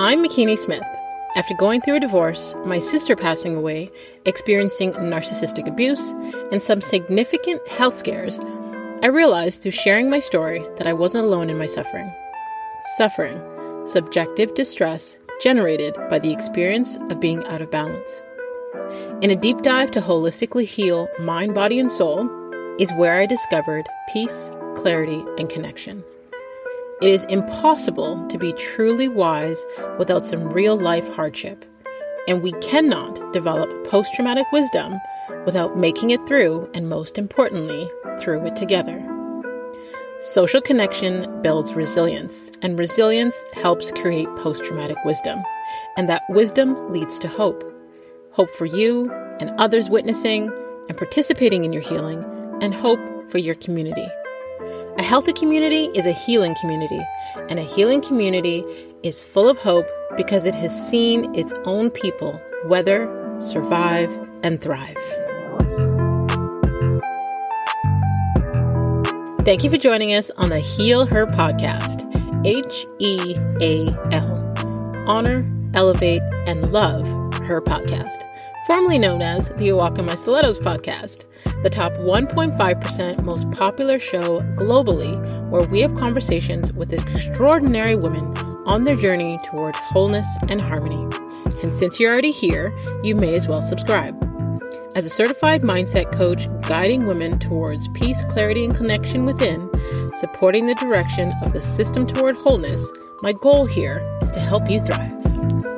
I'm Makini Smith. After going through a divorce, my sister passing away, experiencing narcissistic abuse, and some significant health scares, I realized through sharing my story that I wasn't alone in my suffering. Suffering, subjective distress generated by the experience of being out of balance. In a deep dive to holistically heal mind, body, and soul is where I discovered peace, clarity, and connection. It is impossible to be truly wise without some real life hardship, and we cannot develop post traumatic wisdom without making it through, and most importantly, through it together. Social connection builds resilience, and resilience helps create post traumatic wisdom, and that wisdom leads to hope. Hope for you and others witnessing and participating in your healing, and hope for your community. A healthy community is a healing community, and a healing community is full of hope because it has seen its own people weather, survive, and thrive. Thank you for joining us on the Heal Her podcast. H E A L. Honor, elevate, and love her podcast formerly known as the Owaka My Stilettos podcast, the top 1.5% most popular show globally, where we have conversations with extraordinary women on their journey toward wholeness and harmony. And since you're already here, you may as well subscribe. As a certified mindset coach guiding women towards peace, clarity, and connection within, supporting the direction of the system toward wholeness, my goal here is to help you thrive.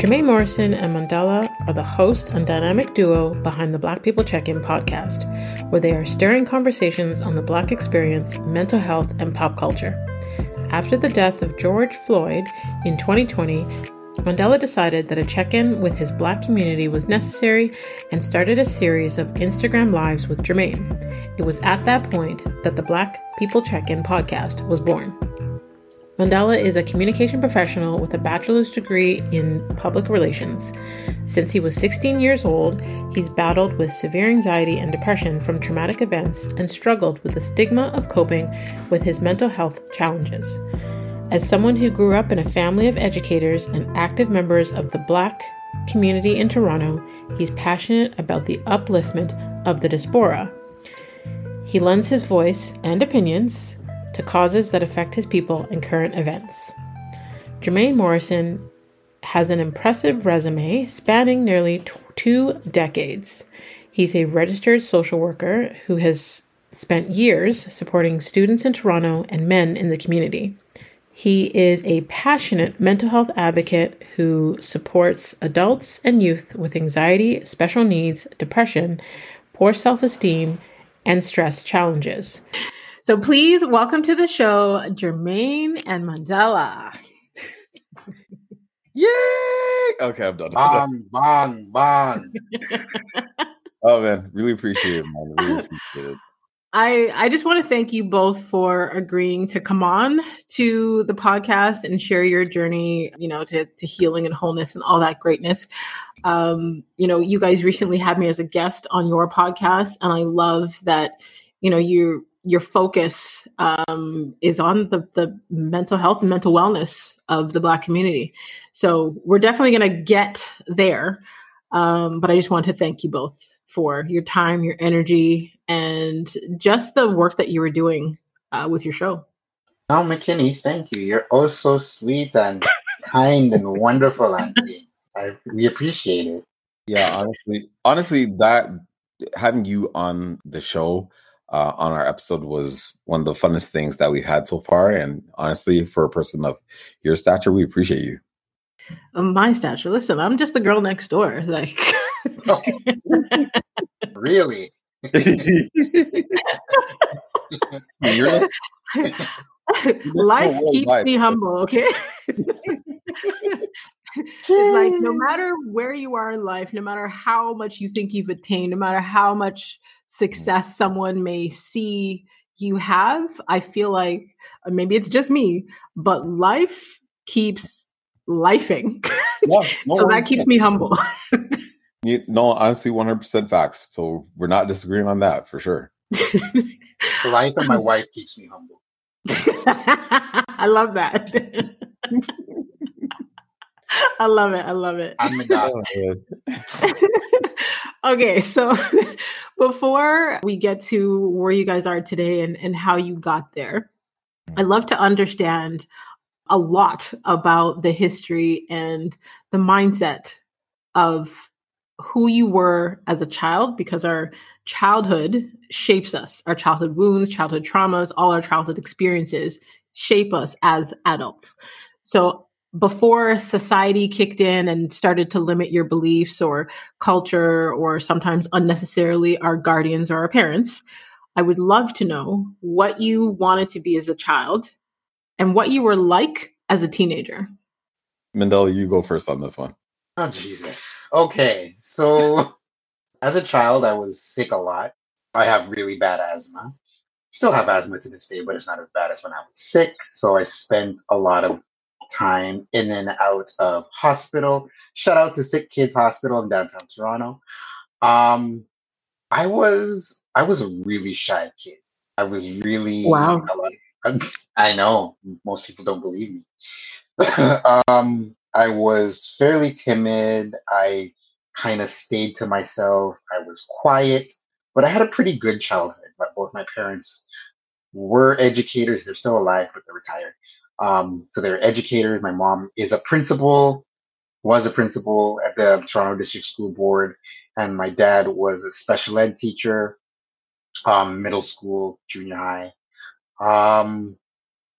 Jermaine Morrison and Mandela are the host and dynamic duo behind the Black People Check In podcast, where they are stirring conversations on the Black experience, mental health, and pop culture. After the death of George Floyd in 2020, Mandela decided that a check in with his Black community was necessary and started a series of Instagram Lives with Jermaine. It was at that point that the Black People Check In podcast was born. Mandela is a communication professional with a bachelor's degree in public relations. Since he was 16 years old, he's battled with severe anxiety and depression from traumatic events and struggled with the stigma of coping with his mental health challenges. As someone who grew up in a family of educators and active members of the Black community in Toronto, he's passionate about the upliftment of the diaspora. He lends his voice and opinions to causes that affect his people and current events. Jermaine Morrison has an impressive resume spanning nearly t- two decades. He's a registered social worker who has spent years supporting students in Toronto and men in the community. He is a passionate mental health advocate who supports adults and youth with anxiety, special needs, depression, poor self esteem, and stress challenges. So please welcome to the show, Jermaine and Mandela. Yay! Okay, I'm done. Bang, bang, bang. oh man, really appreciate it, man. Really appreciate it. I, I just want to thank you both for agreeing to come on to the podcast and share your journey, you know, to, to healing and wholeness and all that greatness. Um, you know, you guys recently had me as a guest on your podcast, and I love that, you know, you your focus um, is on the, the mental health and mental wellness of the Black community. So we're definitely going to get there. Um, but I just want to thank you both for your time, your energy, and just the work that you were doing uh, with your show. Oh, Makini, thank you. You're oh so sweet and kind and wonderful, Auntie. I we appreciate it. Yeah, honestly, honestly, that having you on the show uh, on our episode was one of the funnest things that we've had so far. And honestly, for a person of your stature, we appreciate you. My stature. Listen, I'm just the girl next door. Like, really? Life keeps life. me humble. Okay. like no matter where you are in life, no matter how much you think you've attained, no matter how much success someone may see you have, I feel like uh, maybe it's just me, but life keeps lifing. Yeah, no so that keeps me humble. you, no, honestly, 100% facts. So we're not disagreeing on that for sure. life and my wife keeps me humble. I love that. I love it. I love it. I'm the doctor. okay, so before we get to where you guys are today and, and how you got there, I'd love to understand a lot about the history and the mindset of who you were as a child because our childhood shapes us. Our childhood wounds, childhood traumas, all our childhood experiences shape us as adults. So before society kicked in and started to limit your beliefs or culture or sometimes unnecessarily our guardians or our parents, I would love to know what you wanted to be as a child and what you were like as a teenager. Mandela, you go first on this one. Oh Jesus. Okay, so as a child, I was sick a lot. I have really bad asthma. Still have asthma to this day, but it's not as bad as when I was sick. So I spent a lot of time in and out of hospital. Shout out to Sick Kids Hospital in downtown Toronto. Um, I was I was a really shy kid. I was really Wow. I know most people don't believe me. um, I was fairly timid. I kind of stayed to myself. I was quiet, but I had a pretty good childhood. But both my parents were educators. They're still alive, but they're retired. Um, so they're educators. My mom is a principal, was a principal at the Toronto District School Board, and my dad was a special ed teacher, um, middle school, junior high. Um,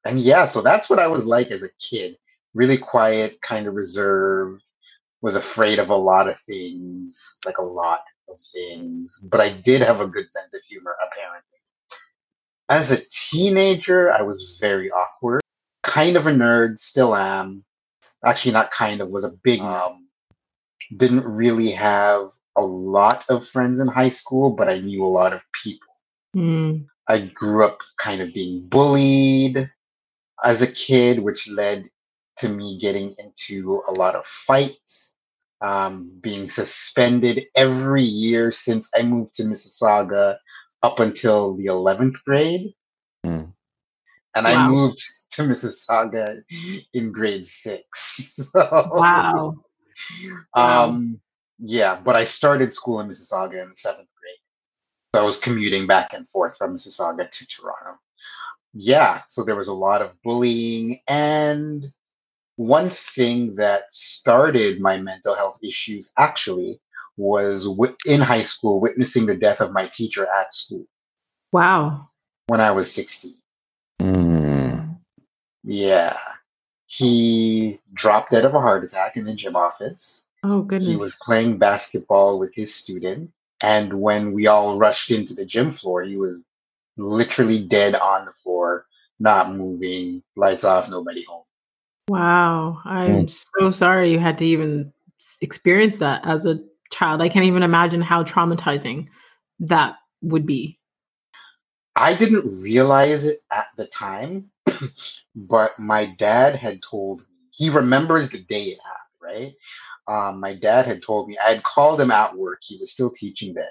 and yeah, so that's what I was like as a kid. Really quiet, kind of reserved, was afraid of a lot of things, like a lot of things. But I did have a good sense of humor, apparently. As a teenager, I was very awkward, kind of a nerd, still am. Actually, not kind of, was a big, um, didn't really have a lot of friends in high school, but I knew a lot of people. Mm. I grew up kind of being bullied as a kid, which led to me getting into a lot of fights, um, being suspended every year since I moved to Mississauga up until the 11th grade. And I moved to Mississauga in grade six. So, Wow. Wow. um, yeah, but I started school in Mississauga in the seventh grade. So I was commuting back and forth from Mississauga to Toronto. Yeah, so there was a lot of bullying. And one thing that started my mental health issues actually was wi- in high school, witnessing the death of my teacher at school Wow. when I was 16. Mm. Yeah. He dropped dead of a heart attack in the gym office. Oh goodness. He was playing basketball with his students. And when we all rushed into the gym floor, he was literally dead on the floor, not moving, lights off, nobody home. Wow. I'm so sorry you had to even experience that as a child. I can't even imagine how traumatizing that would be. I didn't realize it at the time, but my dad had told me, he remembers the day it happened, right? Um, my dad had told me, I had called him at work. He was still teaching then.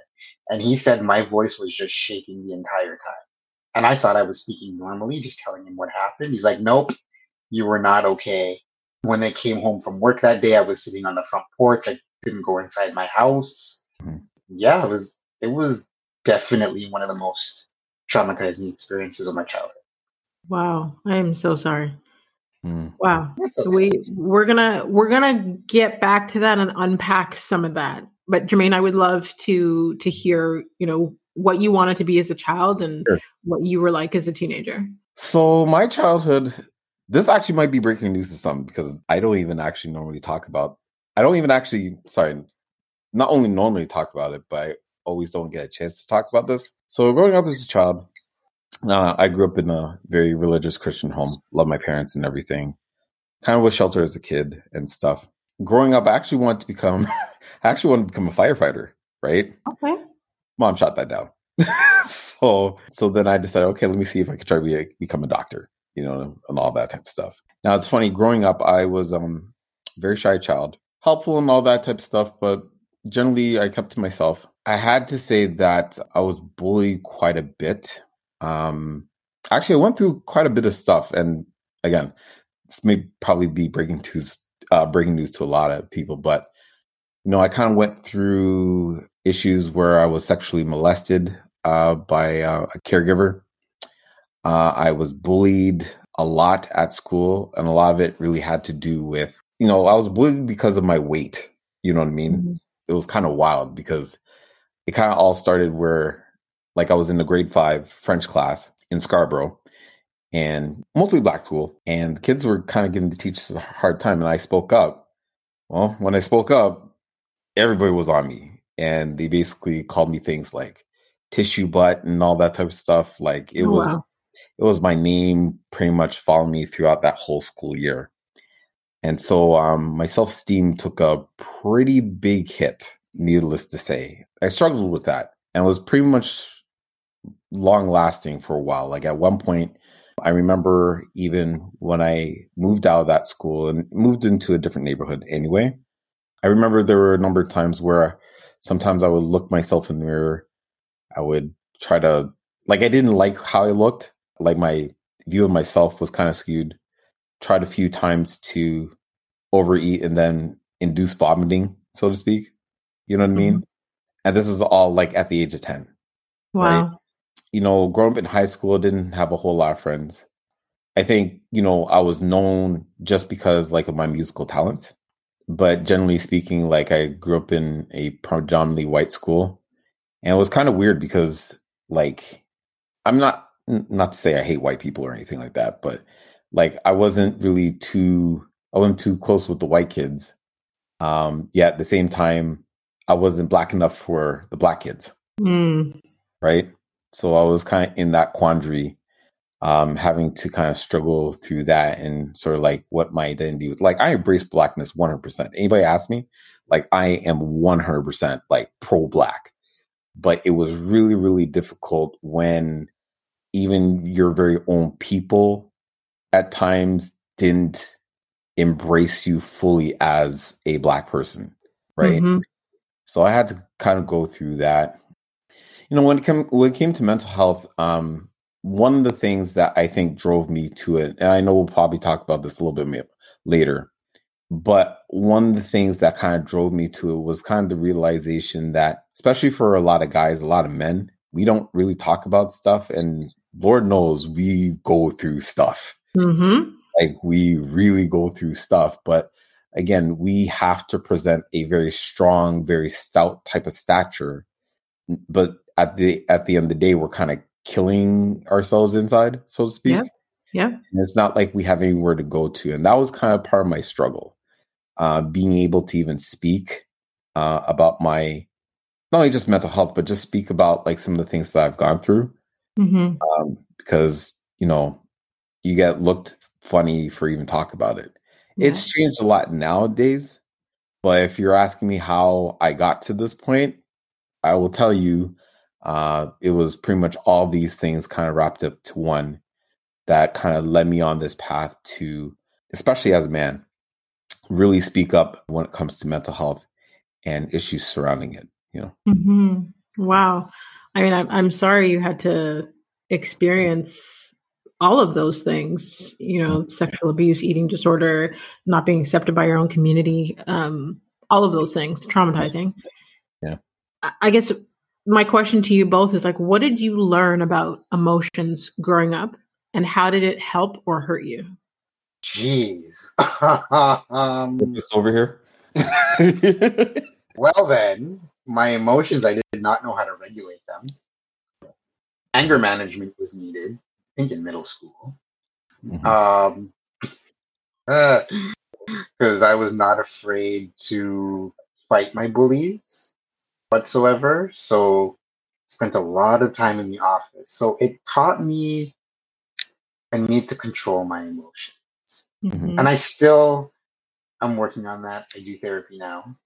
And he said my voice was just shaking the entire time. And I thought I was speaking normally, just telling him what happened. He's like, nope, you were not okay. When they came home from work that day, I was sitting on the front porch. I didn't go inside my house. Mhm. Yeah, it was, it was definitely one of the most traumatizing experiences of my childhood. Wow. I am so sorry. Mm. Wow. That's So we we're gonna we're gonna get back to that and unpack some of that. But Jermaine, I would love to to hear, you know, what you wanted to be as a child and Sure. what you were like as a teenager. So my childhood, this actually might be breaking news to some because I don't even actually normally talk about. I don't even actually, sorry, not only normally talk about it, but I always don't get a chance to talk about this. So growing up as a child, uh, I grew up in a very religious Christian home. Love my parents and everything. Kind of was shelter as a kid and stuff. Growing up, I actually wanted to become. I actually wanted to become a firefighter. Right Okay. mom shot that down. so so then I decided, okay, let me see if I could try to be a, become a doctor, you know, and all that type of stuff. Now it's funny, growing up, I was um very shy child, helpful and all that type of stuff, but generally I kept to myself. I had to say that I was bullied quite a bit. Um actually, I went through quite a bit of stuff, and again, this may probably be breaking news, uh, breaking news to a lot of people, but you know, I kind of went through issues where I was sexually molested uh, by uh, a caregiver. Uh, I was bullied a lot at school, and a lot of it really had to do with, you know, I was bullied because of my weight. You know what I mean? Mm-hmm. It was kind of wild because it kind of all started where, like, I was in the grade five French class in Scarborough, and mostly black school, and the kids were kind of giving the teachers a hard time, and I spoke up. Well, when I spoke up, everybody was on me, and they basically called me things like tissue butt and all that type of stuff. Like it oh, was wow it was my name pretty much following me throughout that whole school year. And so um, my self esteem took a pretty big hit, needless to say. I struggled with that and was pretty much long lasting for a while. Like at one point, I remember even when I moved out of that school and moved into a different neighborhood anyway, I remember there were a number of times where sometimes I would look myself in the mirror. I would try to, like, I didn't like how I looked like my view of myself was kind of skewed. Tried a few times to overeat and then induce vomiting, so to speak. You know what I mean? Mm-hmm. And this is all like at the age of 10. Wow. Right? You know, growing up in high school, didn't have a whole lot of friends. I think, you know, I was known just because like of my musical talents. But generally speaking, like I grew up in a predominantly white school. And it was kind of weird because like I'm not not to say I hate white people or anything like that, but like I wasn't really too I wasn't too close with the white kids. Um, yet at the same time, I wasn't black enough for the black kids. Mm. Right. So I was kind of in that quandary, um, having to kind of struggle through that and sort of like what my identity was. Like I embrace blackness 100%. Anybody ask me, like I am 100% like pro black, but it was really, really difficult when even your very own people at times didn't embrace you fully as a black person right mm-hmm. So i had to kind of go through that you know when it came when it came to mental health um one of the things that i think drove me to it and i know we'll probably talk about this a little bit later but one of the things that kind of drove me to it was kind of the realization that especially for a lot of guys a lot of men we don't really talk about stuff and Lord knows we go through stuff. Mm-hmm. Like we really go through stuff. But again, we have to present a very strong, very stout type of stature. But at the at the end of the day, we're kind of killing ourselves inside, so to speak. Yeah. yeah. And it's not like we have anywhere to go to. And that was kind of part of my struggle. Uh, being able to even speak uh, about my not only just mental health, but just speak about like some of the things that I've gone through mm-hmm. um, because you know you get looked funny for even talk about it. Yeah. It's changed a lot nowadays, but if you're asking me how I got to this point, I will tell you uh, it was pretty much all these things kind of wrapped up to one that kind of led me on this path to, especially as a man, really speak up when it comes to mental health and issues surrounding it. You know. Mm-hmm. Wow. I mean, I'm, I'm sorry you had to experience all of those things, you know, sexual abuse, eating disorder, not being accepted by your own community, um, all of those things, traumatizing. Yeah. I guess my question to you both is like, what did you learn about emotions growing up and how did it help or hurt you? Jeez. um, this over here. well, then, my emotions, I did not know how to regulate them. Anger management was needed, I think in middle school. Mm-hmm. Um, because uh, I was not afraid to fight my bullies whatsoever. So spent a lot of time in the office. So it taught me I need to control my emotions. Mm-hmm. And I still I'm working on that. I do therapy now.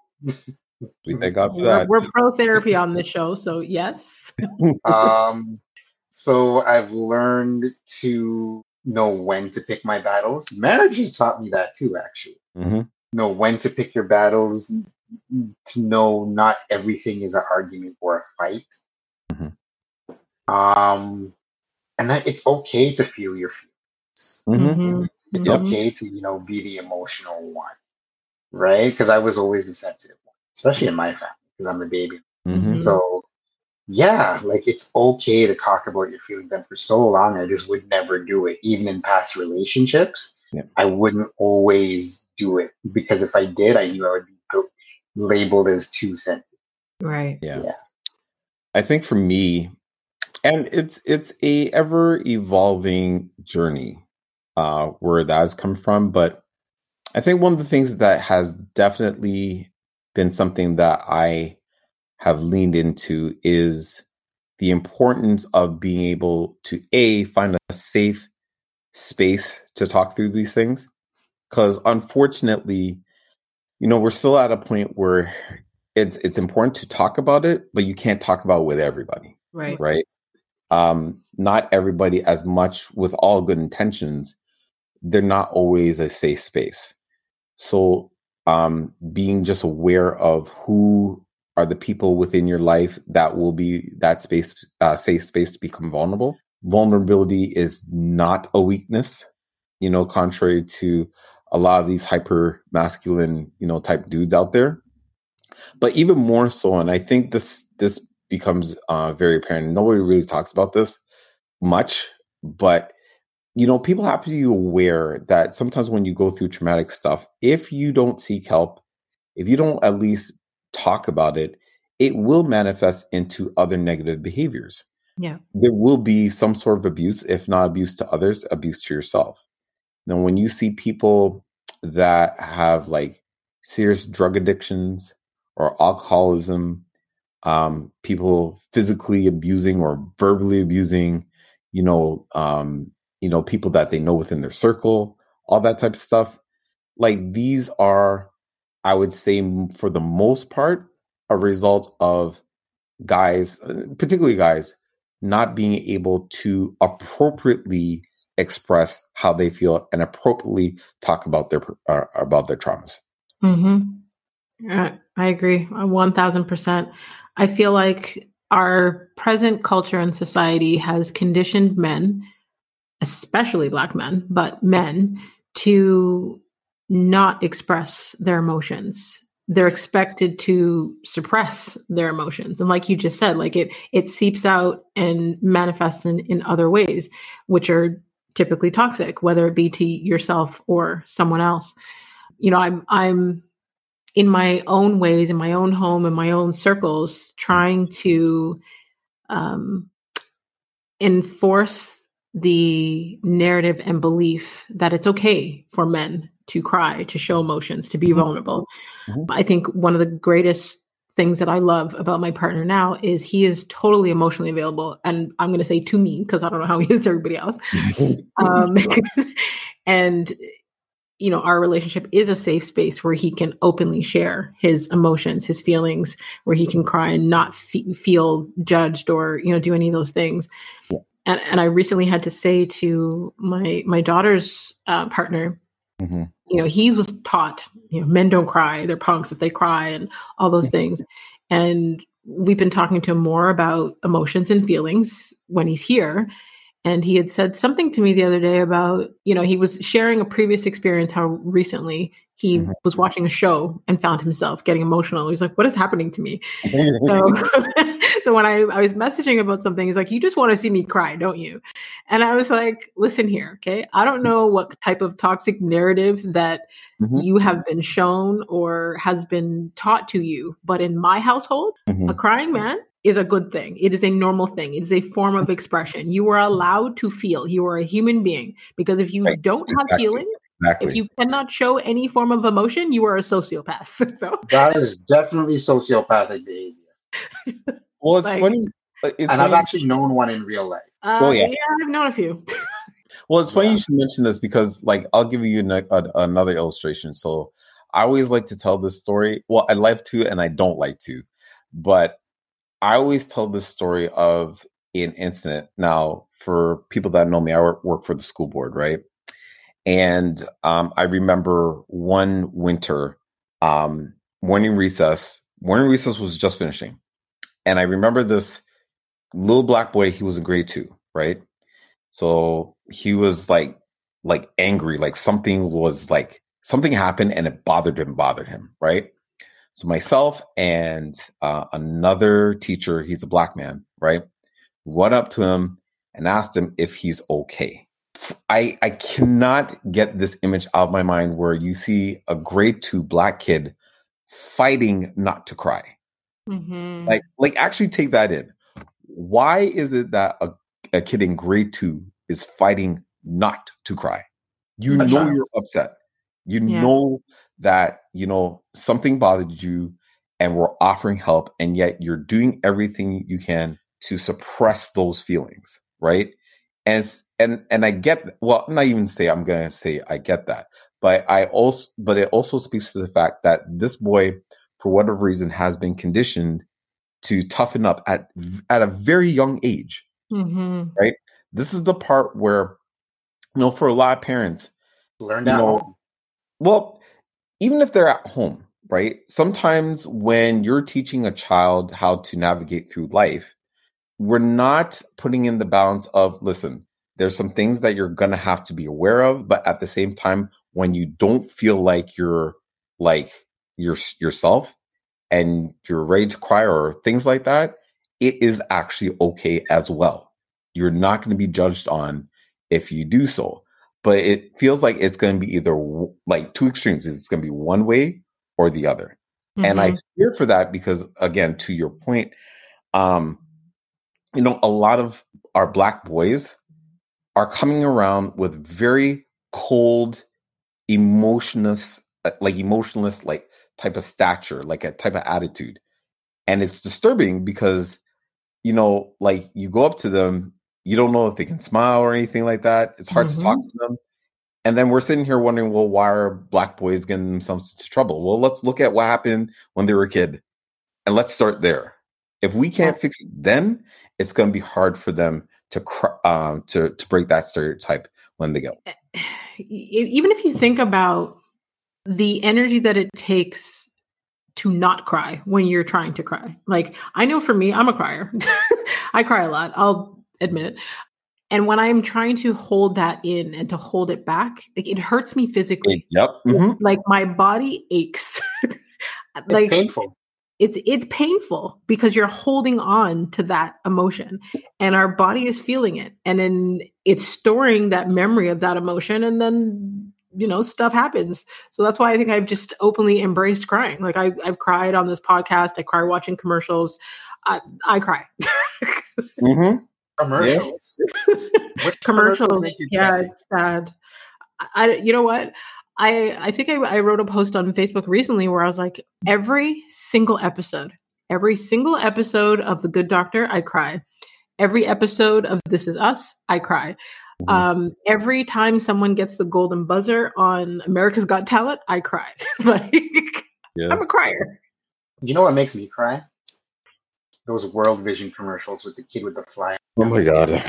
We thank God for we're, that. We're pro therapy on this show, so yes. um, so I've learned to know when to pick my battles. Marriage has taught me that too, actually. Mm-hmm. Know when to pick your battles, to know not everything is an argument or a fight. Mm-hmm. Um, and that it's okay to feel your feelings. Mm-hmm. Mhm. It's Mhm. okay to you know be the emotional one, right? Because I was always the sensitive one, especially in my family because I'm the baby. Mm-hmm. Mhm. So yeah, like it's okay to talk about your feelings. And for so long, I just would never do it, even in past relationships. Yeah. I wouldn't always do it because if I did, I knew I would be labeled as too sensitive. Right. Yeah. Yeah. I think for me, and it's it's a ever evolving journey uh where that has come from. But I think one of the things that has definitely been something that I have leaned into is the importance of being able to a find a safe space to talk through these things. Because unfortunately you know we're still at a point where it's it's important to talk about it but you can't talk about it with everybody Right. right? Um not everybody as much with all good intentions they're not always a safe space. So um being just aware of who are the people within your life that will be that space uh, safe space to become vulnerable. Vulnerability is not a weakness you know contrary to a lot of these hyper masculine you know type dudes out there. But even more so and i think this this becomes uh, very apparent nobody really talks about this much but you know people have to be aware that sometimes when you go through traumatic stuff if you don't seek help if you don't at least talk about it it will manifest into other negative behaviors Yeah. there will be some sort of abuse if not abuse to others abuse to yourself now when you see people that have like serious drug addictions or alcoholism um, people physically abusing or verbally abusing, you know, um, you know, people that they know within their circle, all that type of stuff. Like these are, I would say, for the most part, a result of guys, uh, particularly guys, not being able to appropriately express how they feel and appropriately talk about their uh, about their traumas. Mm-hmm. Uh, I agree, one thousand percent. I feel like our present culture and society has conditioned men, especially black men, but men, to not express their emotions. They're expected to suppress their emotions, and like you just said, like it it seeps out and manifests in in other ways, which are typically toxic, whether it be to yourself or someone else. You know, I'm I'm in my own ways, in my own home, in my own circles, trying to um, enforce the narrative and belief that it's okay for men to cry, to show emotions, to be Mhm. vulnerable. Mhm. I think one of the greatest things that I love about my partner now is he is totally emotionally available. And I'm going to say to me, because I don't know how he is to everybody else. Um, and you know our relationship is a safe space where he can openly share his emotions his feelings where he can cry and not fe- feel judged or you know do any of those things Yeah. and and i recently had to say to my my daughter's uh, partner Mhm. you know he was taught you know men don't cry they're punks if they cry and all those things. And we've been talking to him more about emotions and feelings when he's here. And he had said something to me the other day about you know he was sharing a previous experience how recently he Mhm. was watching a show and found himself getting emotional. He's like what is happening to me? So, so when I, I was messaging about something, he's like, You just want to see me cry, don't you? And I was like, Listen here, okay? I don't know what type of toxic narrative that Mhm. you have been shown or has been taught to you, but in my household, Mhm. a crying man is a good thing. It is a normal thing. It is a form of expression. You are allowed to feel. You are a human being. Because if you Right. don't have Exactly. feelings, exactly. if you cannot show any form of emotion, you are a sociopath. so That is definitely sociopathic behavior. well, it's like- funny. uh, It's and I've actually known one in real life. uh, Oh, yeah. yeah, I've known a few. Well, it's funny Yeah. you should mention this because, like, I'll give you an, a, another illustration. So, I always like to tell this story. Well, I like to, and I don't like to, but I always tell this story of an incident. Now, for people that know me, I work, work for the school board, right? And um, I remember one winter, um, morning recess. Morning recess was just finishing, and I remember this little black boy. He was in grade two, right? So he was like like angry, like something was like something happened and it bothered him, bothered him, right? So myself and uh, another teacher, he's a black man, right? Went up to him and asked him if he's okay. I I cannot get this image out of my mind where you see a grade two black kid fighting not to cry. Mm-hmm. Like like actually take that in. Why is it that a, a kid in grade two is fighting not to cry? You know you're upset. You yeah. know that you know something bothered you and we're offering help and yet you're doing everything you can to suppress those feelings right and and and i get well I'm not even say i'm gonna say i get that but i also but it also speaks to the fact that this boy for whatever reason has been conditioned to toughen up at at a very young age mm-hmm. right this is the part where you know for a lot of parents learn that know, well even if they're at home, right? Sometimes when you're teaching a child how to navigate through life, we're not putting in the balance of, listen, there's some things that you're going to have to be aware of, but at the same time, when you don't feel like you're like your yourself and you're ready to cry or things like that, it is actually okay as well. You're not going to be judged on if you do so but it feels like it's going to be either like two extremes. It's going to be one way or the other. Mm-hmm. And I mm-hmm. fear for that because, again, to your point, um, you know, a lot of our black boys are coming around with very cold, emotionless, uh, like emotionless, like type of stature, like a type of attitude. And it's disturbing because, you know, like you go up to them you don't know if they can smile or anything like that. It's hard mm-hmm. to talk mm-hmm. to them. And then we're sitting here wondering, well, why are black boys getting themselves into trouble? Well, let's look at what happened when they were a kid and let's start there. If we can't fix it then, it's going to be hard for them to um, to to break that stereotype when they go. Even if you think about the energy that it takes to not cry when you're trying to cry. Like I know for me, I'm a crier. I cry a lot. I'll admit it. And when I'm trying to hold that in and to hold it back, like it hurts me physically. Yep. Mm-hmm. Like my body aches. like it's painful. It's it's painful because you're holding on to that emotion and our body is feeling it. And then it's storing that memory of that emotion and then you know stuff happens so that's why i think i've just openly embraced crying like I, i've cried on this podcast i cry watching commercials i, I cry mm-hmm commercials. Yeah. commercials. Yeah, it's sad. I, you know what? I I think I, I wrote a post on Facebook recently where I was like, every single episode, every single episode of The Good Doctor, I cry. Every episode of This Is Us, I cry. Mm-hmm. Um, every time someone gets the golden buzzer on America's Got Talent, I cry. like, yeah. I'm a crier. You know what makes me cry? those World Vision commercials with the kid with the fly. Oh my god!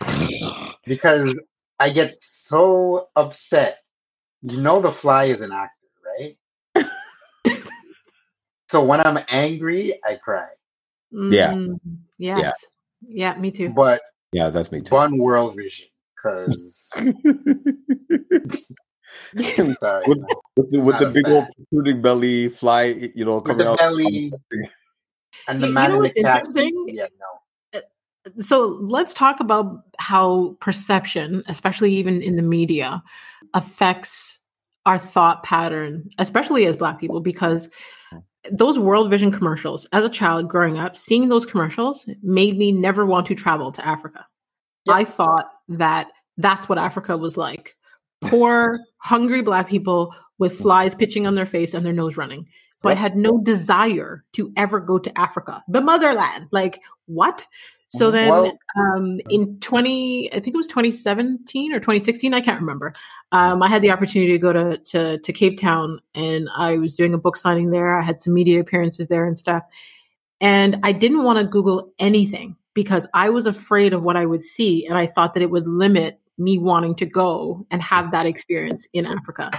because I get so upset. You know, the fly is an actor, right? so when I'm angry, I cry. Yeah. Mm, yes. Yeah. yeah, me too. But yeah, that's me too. Fun World Vision because. Sorry, with, with, the, with the big fan. old protruding belly, fly, you know, coming out. Belly, and the you, man in the cat. Yeah, no. Uh, so let's talk about how perception, especially even in the media, affects our thought pattern, especially as Black people, because those World Vision commercials, as a child growing up, seeing those commercials made me never want to travel to Africa. Yep. I thought that that's what Africa was like poor, hungry Black people with flies pitching on their face and their nose running. So I had no desire to ever go to Africa, the motherland. Like, what? So mm-hmm. then well, um, in 20, I think it was 2017 or 2016, I can't remember. Um, I had the opportunity to go to, to, to Cape Town and I was doing a book signing there. I had some media appearances there and stuff. And I didn't want to Google anything because I was afraid of what I would see. And I thought that it would limit me wanting to go and have that experience in Africa.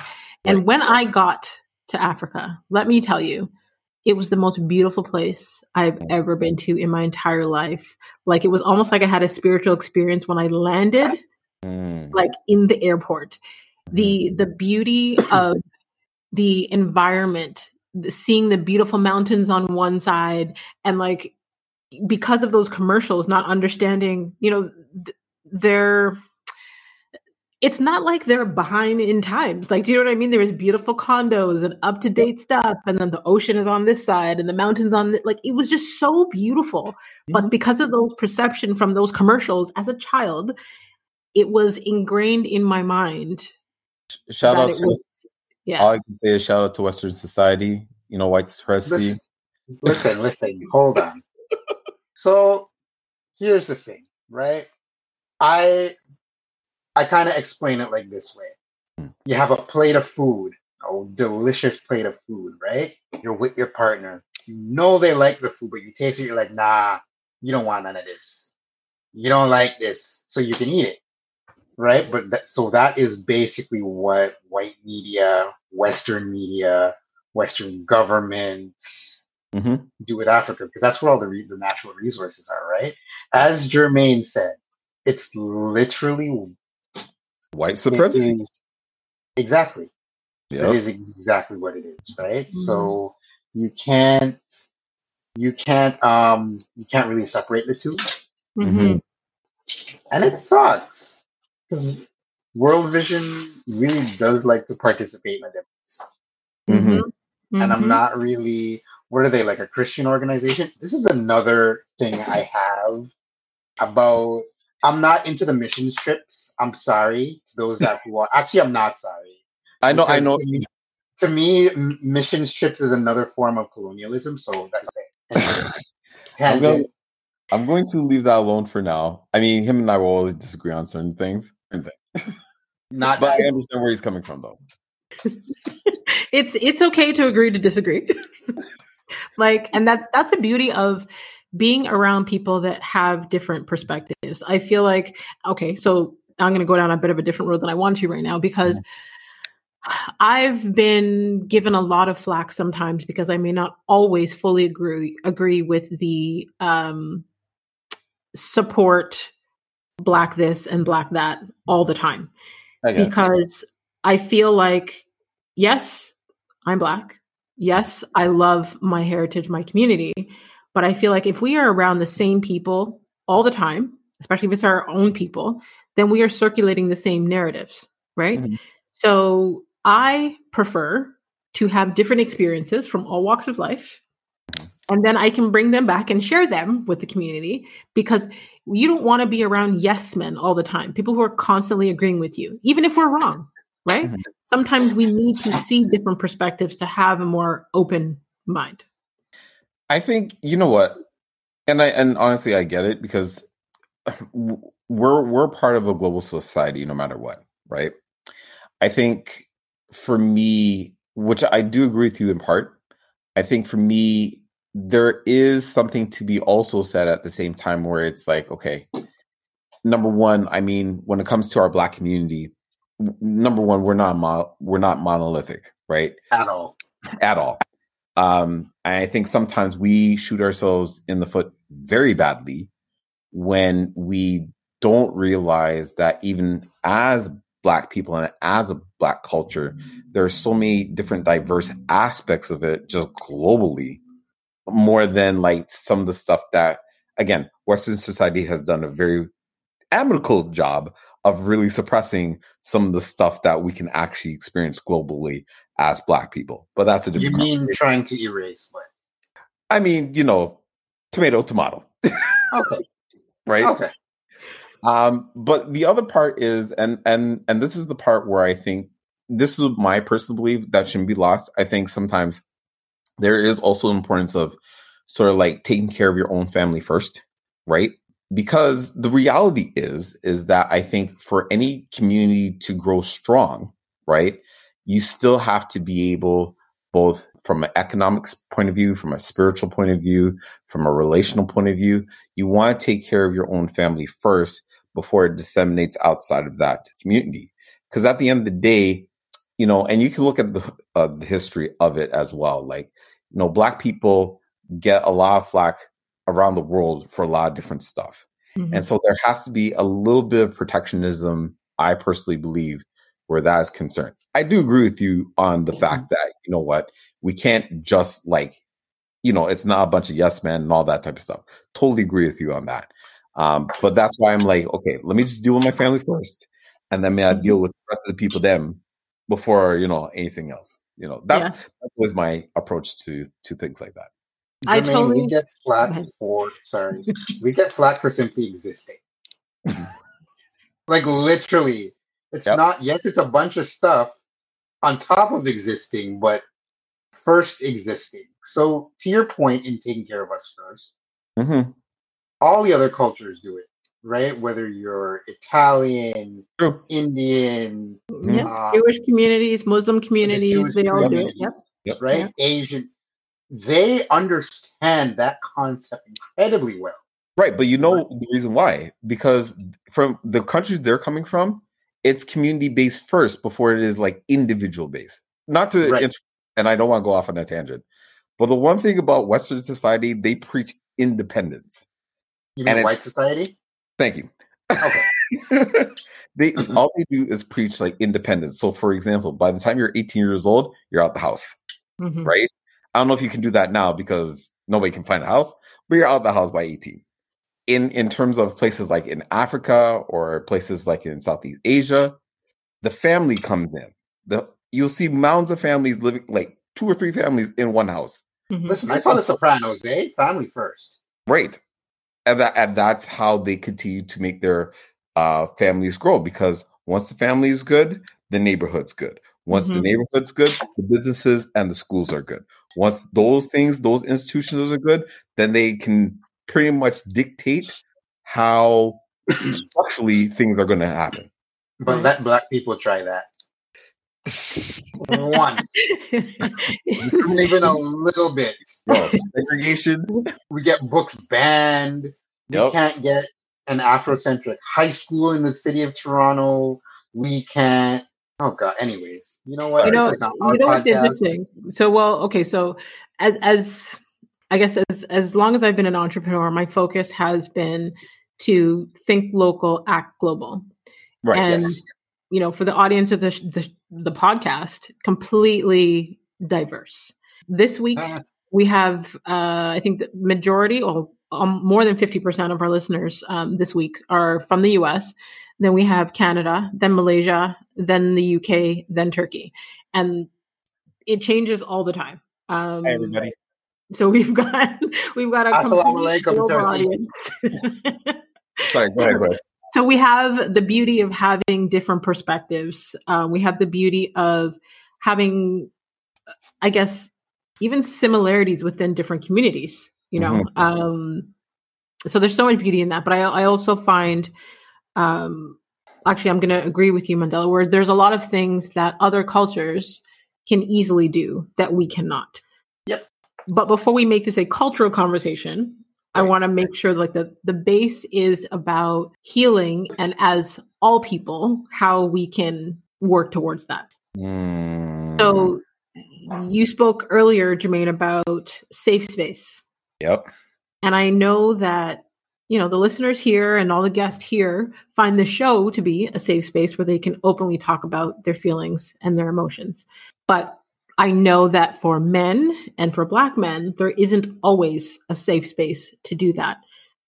And when I got to Africa. Let me tell you, it was the most beautiful place I've ever been to in my entire life. Like it was almost like I had a spiritual experience when I landed, mm. like in the airport. The mm-hmm. the beauty of the environment, the, seeing the beautiful mountains on one side, and like because of those commercials, not understanding, you know, th- they're it's not like they're behind in times. Like, do you know what I mean? There's beautiful condos and up to date stuff, and then the ocean is on this side and the mountains on the, like it was just so beautiful. Mm-hmm. But because of those perception from those commercials as a child, it was ingrained in my mind. Shout out to was, yeah. All I can say is shout out to Western society. You know, white supremacy. Listen, listen, listen hold on. so here's the thing, right? I I kind of explain it like this way. Hmm. You have a plate of food, a delicious plate of food, right? You're with your partner. You know they like the food, but you taste it, you're like, nah, you don't want none of this. You don't like this, so you can eat it, right? But that, so that is basically what white media, Western media, Western governments mm-hmm. do with Africa, because that's where all the, re- the natural resources are, right? As Jermaine said, it's literally White supremacy. exactly. Yep. That is exactly what it is, right? Mm-hmm. So you can't you can't um you can't really separate the 2 mm-hmm. and it sucks because World Vision really does like to participate in this, mm-hmm. mm-hmm. and I'm not really. What are they like a Christian organization? This is another thing I have about I'm not into the mission trips. I'm sorry to those that who are. Actually, I'm not sorry. I know. I know. To me, to me, mission trips is another form of colonialism. So that's it. I'm, going, I'm going to leave that alone for now. I mean, him and I will always disagree on certain things. Not, but I understand where he's coming from, though. it's it's okay to agree to disagree. like, and that's that's the beauty of being around people that have different perspectives. I feel like, okay, so I'm going to go down a bit of a different road than I want to right now because I've been given a lot of flack sometimes because I may not always fully agree agree with the um, support black this and black that all the time because I feel like yes, I'm black. Yes, I love my heritage, my community, but I feel like if we are around the same people all the time, especially if it's our own people, then we are circulating the same narratives, right? Mm-hmm. So I prefer to have different experiences from all walks of life. And then I can bring them back and share them with the community because you don't want to be around yes men all the time, people who are constantly agreeing with you, even if we're wrong, right? Mm-hmm. Sometimes we need to see different perspectives to have a more open mind. I think you know what, and I and honestly, I get it because we're we're part of a global society, no matter what, right? I think for me, which I do agree with you in part, I think for me, there is something to be also said at the same time where it's like, okay, number one, I mean, when it comes to our black community, number one, we're not mo- we're not monolithic, right? At all. At all. Um, I think sometimes we shoot ourselves in the foot very badly when we don't realize that even as black people and as a black culture, there are so many different diverse aspects of it just globally, more than like some of the stuff that again, Western society has done a very amicable job of really suppressing some of the stuff that we can actually experience globally as black people. But that's a different. You mean trying to erase what? I mean, you know, tomato, tomato. okay. right. Okay. Um, but the other part is, and and and this is the part where I think this is my personal belief that shouldn't be lost. I think sometimes there is also importance of sort of like taking care of your own family first, right? Because the reality is, is that I think for any community to grow strong, right, you still have to be able both from an economics point of view, from a spiritual point of view, from a relational point of view, you want to take care of your own family first before it disseminates outside of that community. Because at the end of the day, you know, and you can look at the, uh, the history of it as well. Like, you know, black people get a lot of flack around the world for a lot of different stuff. Mm-hmm. And so there has to be a little bit of protectionism, I personally believe, where that is concerned. I do agree with you on the mm-hmm. fact that, you know what, we can't just like, you know, it's not a bunch of yes men and all that type of stuff. Totally agree with you on that. Um, but that's why I'm like, okay, let me just deal with my family first. And then may I deal mm-hmm. with the rest of the people then before, you know, anything else. You know, that's yeah. that was my approach to to things like that. I, mean, totally... we get flat for sorry, we get flat for simply existing. like literally, it's yep. not. Yes, it's a bunch of stuff on top of existing, but first existing. So to your point in taking care of us 1st mm-hmm. all the other cultures do it, right? Whether you're Italian, True. Indian, yeah. Um, Jewish communities, Muslim communities, the they all do it. Yep. Yep. Right? Yep. Asian they understand that concept incredibly well. Right, but you know the reason why? Because from the countries they're coming from, it's community based first before it is like individual based. Not to, right. and I don't want to go off on a tangent, but the one thing about Western society, they preach independence. You mean white society? Thank you. Okay. they mm-hmm. all they do is preach like independence. So, for example, by the time you're 18 years old, you're out the house, mm-hmm. right? I don't know if you can do that now because nobody can find a house, but you're out the house by 18. In in terms of places like in Africa or places like in Southeast Asia, the family comes in. The you'll see mounds of families living like two or three families in one house. Mm-hmm. Listen, I saw The Sopranos, eh? Family first, right? And that and that's how they continue to make their uh, families grow because once the family is good, the neighborhood's good. Once mm-hmm. the neighborhood's good, the businesses and the schools are good. Once those things, those institutions are good, then they can pretty much dictate how structurally things are going to happen. But let black people try that. Once. Even a little bit. Bro, segregation. We get books banned. Yep. We can't get an Afrocentric high school in the city of Toronto. We can't Oh God. Anyways, you know what? You know, you know what's interesting. So, well, okay. So, as as I guess as as long as I've been an entrepreneur, my focus has been to think local, act global. Right. And yes. you know, for the audience of the the, the podcast, completely diverse. This week uh, we have, uh, I think, the majority or um, more than fifty percent of our listeners um, this week are from the U.S. Then we have Canada, then Malaysia, then the UK, then Turkey. And it changes all the time. Um, hey everybody. So we've got we've got a global audience. Sorry, go ahead, go ahead. So we have the beauty of having different perspectives. Uh, we have the beauty of having, I guess, even similarities within different communities. You know, mm-hmm. um, so there's so much beauty in that. But I, I also find um, actually, I'm going to agree with you, Mandela, where there's a lot of things that other cultures can easily do that we cannot. But before we make this a cultural conversation. I want to make sure like the the base is about healing and as all people how we can work towards that. Mm. So you spoke earlier Jermaine about safe space. Yep. And I know that you know, the listeners here and all the guests here find the show to be a safe space where they can openly talk about their feelings and their emotions. But I know that for men and for black men, there isn't always a safe space to do that.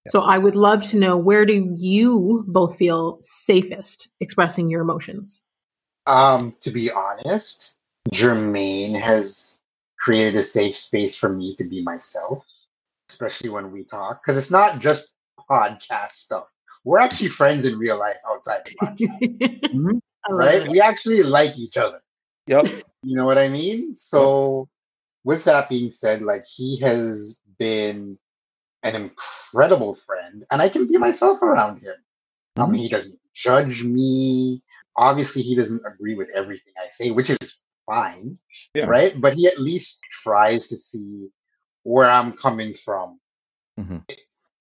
So I would love to know where do you both feel safest expressing your emotions? Um, to be honest, Jermaine has created a safe space for me to be myself, especially when we talk. Because it's not just podcast stuff. We're actually friends in real life outside the podcast. mm-hmm. Right? We actually like each other. Yep. You know what I mean? So, with that being said, like he has been an incredible friend, and I can be myself around him. Mm-hmm. I mean, he doesn't judge me. Obviously, he doesn't agree with everything I say, which is fine, yeah. right? But he at least tries to see where I'm coming from. Mm-hmm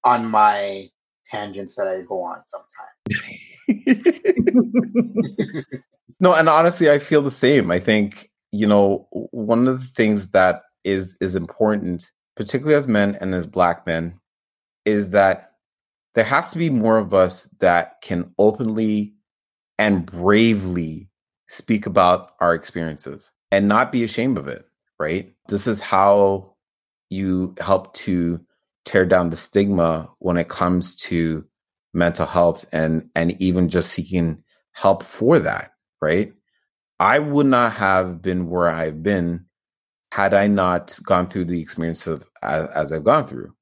on my tangents that I go on sometimes. no, and honestly, I feel the same. I think, you know, one of the things that is is important, particularly as men and as black men, is that there has to be more of us that can openly and bravely speak about our experiences and not be ashamed of it, right? This is how you help to tear down the stigma when it comes to mental health and and even just seeking help for that, right? I would not have been where I've been had I not gone through the experience of as, as I've gone through.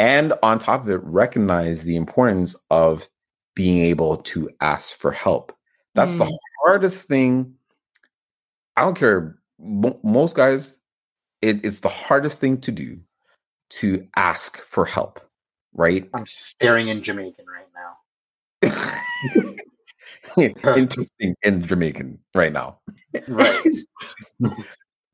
And on top of it, recognize the importance of being able to ask for help. That's mm. the hardest thing. I don't care. most guys, it, it's the hardest thing to do to ask for help, right? I'm staring in Jamaican right now. Interesting in Jamaican right now. Right.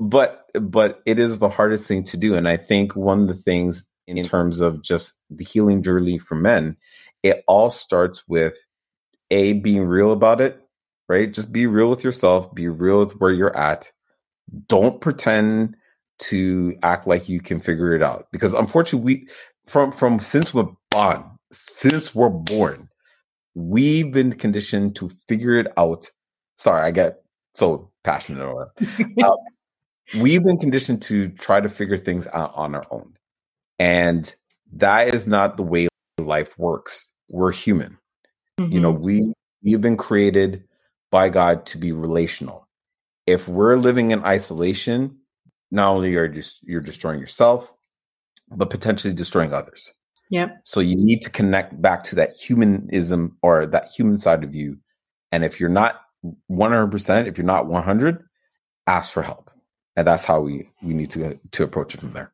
but but it is the hardest thing to do. And I think one of the things in terms of just the healing journey for men, it all starts with a being real about it, right? Just be real with yourself, be real with where you're at. Don't pretend to act like you can figure it out because unfortunately we from from since we're born since we're born we've been conditioned to figure it out sorry i get so passionate about it uh, we've been conditioned to try to figure things out on our own and that is not the way life works we're human mm-hmm. you know mm-hmm. we we've been created by god to be relational if we're living in isolation not only are you you're destroying yourself, but potentially destroying others. Yep. So you need to connect back to that humanism or that human side of you. And if you're not 100%, if you're not 100, ask for help. And that's how we we need to to approach it from there.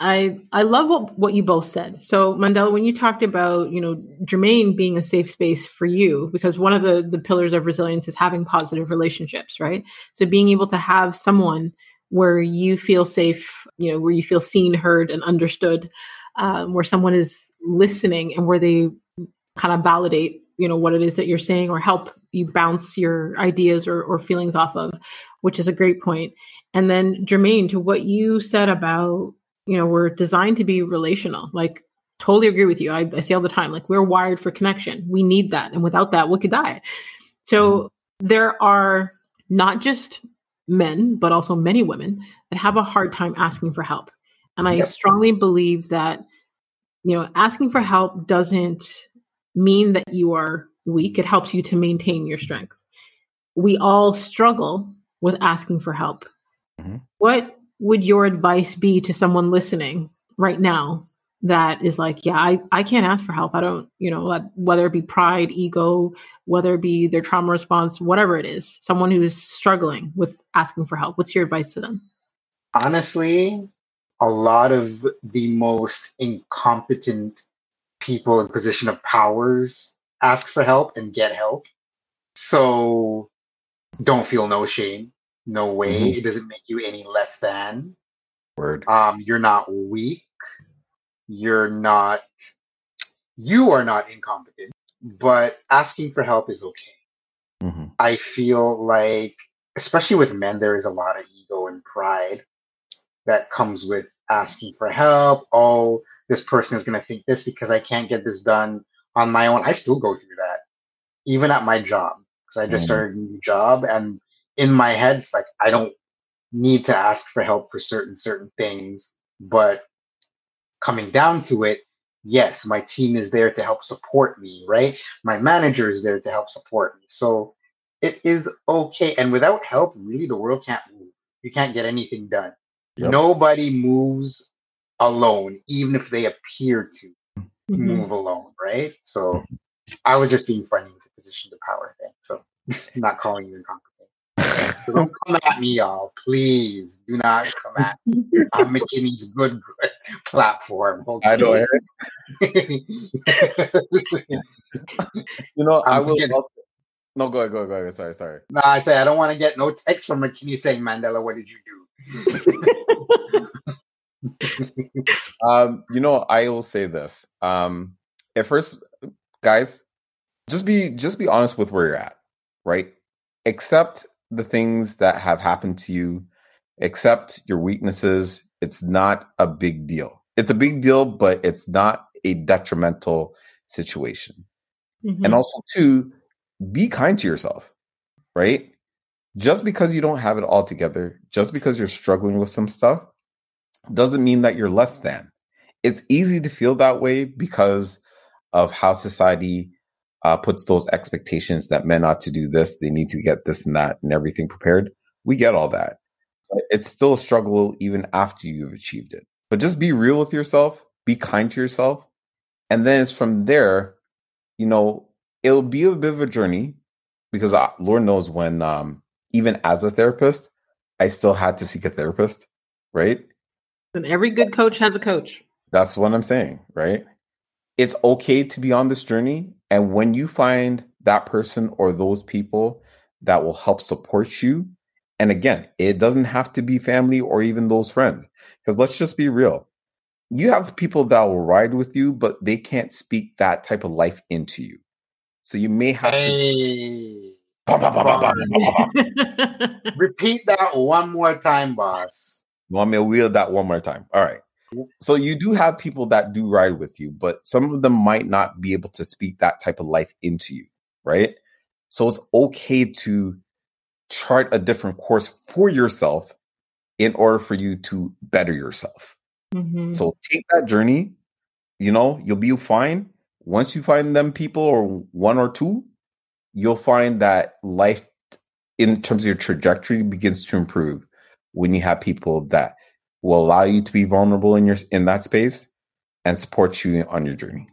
I I love what what you both said. So Mandela, when you talked about you know Jermaine being a safe space for you, because one of the the pillars of resilience is having positive relationships, right? So being able to have someone where you feel safe, you know, where you feel seen, heard, and understood, um, where someone is listening and where they kind of validate, you know, what it is that you're saying or help you bounce your ideas or, or feelings off of, which is a great point. And then Jermaine, to what you said about, you know, we're designed to be relational. Like, totally agree with you. I, I say all the time, like, we're wired for connection. We need that. And without that, we could die. So there are not just men, but also many women that have a hard time asking for help. And I yep. strongly believe that, you know, asking for help doesn't mean that you are weak. It helps you to maintain your strength. We all struggle with asking for help. Mm-hmm. What would your advice be to someone listening right now that is like, yeah, I, I can't ask for help. I don't, you know, whether it be pride, ego, whether it be their trauma response, whatever it is, someone who is struggling with asking for help. What's your advice to them? Honestly, a lot of the most incompetent people in position of powers ask for help and get help. So don't feel no shame. No way. Mm-hmm. It doesn't make you any less than. Word. Um, you're not weak you're not you are not incompetent but asking for help is okay mm-hmm. i feel like especially with men there is a lot of ego and pride that comes with asking for help oh this person is going to think this because i can't get this done on my own i still go through that even at my job because i just mm-hmm. started a new job and in my head it's like i don't need to ask for help for certain certain things but coming down to it, yes, my team is there to help support me, right? My manager is there to help support me. So it is okay. And without help, really, the world can't move. You can't get anything done. Yep. Nobody moves alone, even if they appear to mm-hmm. move alone, right? So I was just being funny with the position to power thing. So not calling you incompetent don't come at me, y'all. Please do not come at me. I'm Makini's good, good platform. Okay? I know. you know, I will. Also, no, go ahead, go ahead, go ahead. Sorry, sorry. No, I say I don't want to get no text from Makini saying, Mandela, what did you do? um, you know, I will say this. Um, at first, guys, just be just be honest with where you're at, right? Accept the things that have happened to you accept your weaknesses. It's not a big deal. It's a big deal, but it's not a detrimental situation. Mm-hmm. And also, two, be kind to yourself, right? Just because you don't have it all together, just because you're struggling with some stuff, doesn't mean that you're less than. It's easy to feel that way because of how society uh, puts those expectations that men ought to do this, they need to get this and that and everything prepared. We get all that. But it's still a struggle even after you've achieved it. But just be real with yourself, be kind to yourself. And then it's from there, you know, it'll be a bit of a journey because uh, Lord knows when, um, even as a therapist, I still had to seek a therapist, right? And every good coach has a coach. That's what I'm saying, right? It's okay to be on this journey. And when you find that person or those people that will help support you, and again, it doesn't have to be family or even those friends, because let's just be real. You have people that will ride with you, but they can't speak that type of life into you. So you may have hey. to. Repeat that one more time, boss. You want me to wheel that one more time? All right. So you do have people that do ride with you, but some of them might not be able to speak that type of life into you, right? So it's okay to chart a different course for yourself in order for you to better yourself. Mm-hmm. So take that journey, you know, you'll be fine. Once you find them people or one or two, you'll find that life in terms of your trajectory begins to improve when you have people that will allow you to be vulnerable in your in that space and support you on your journey.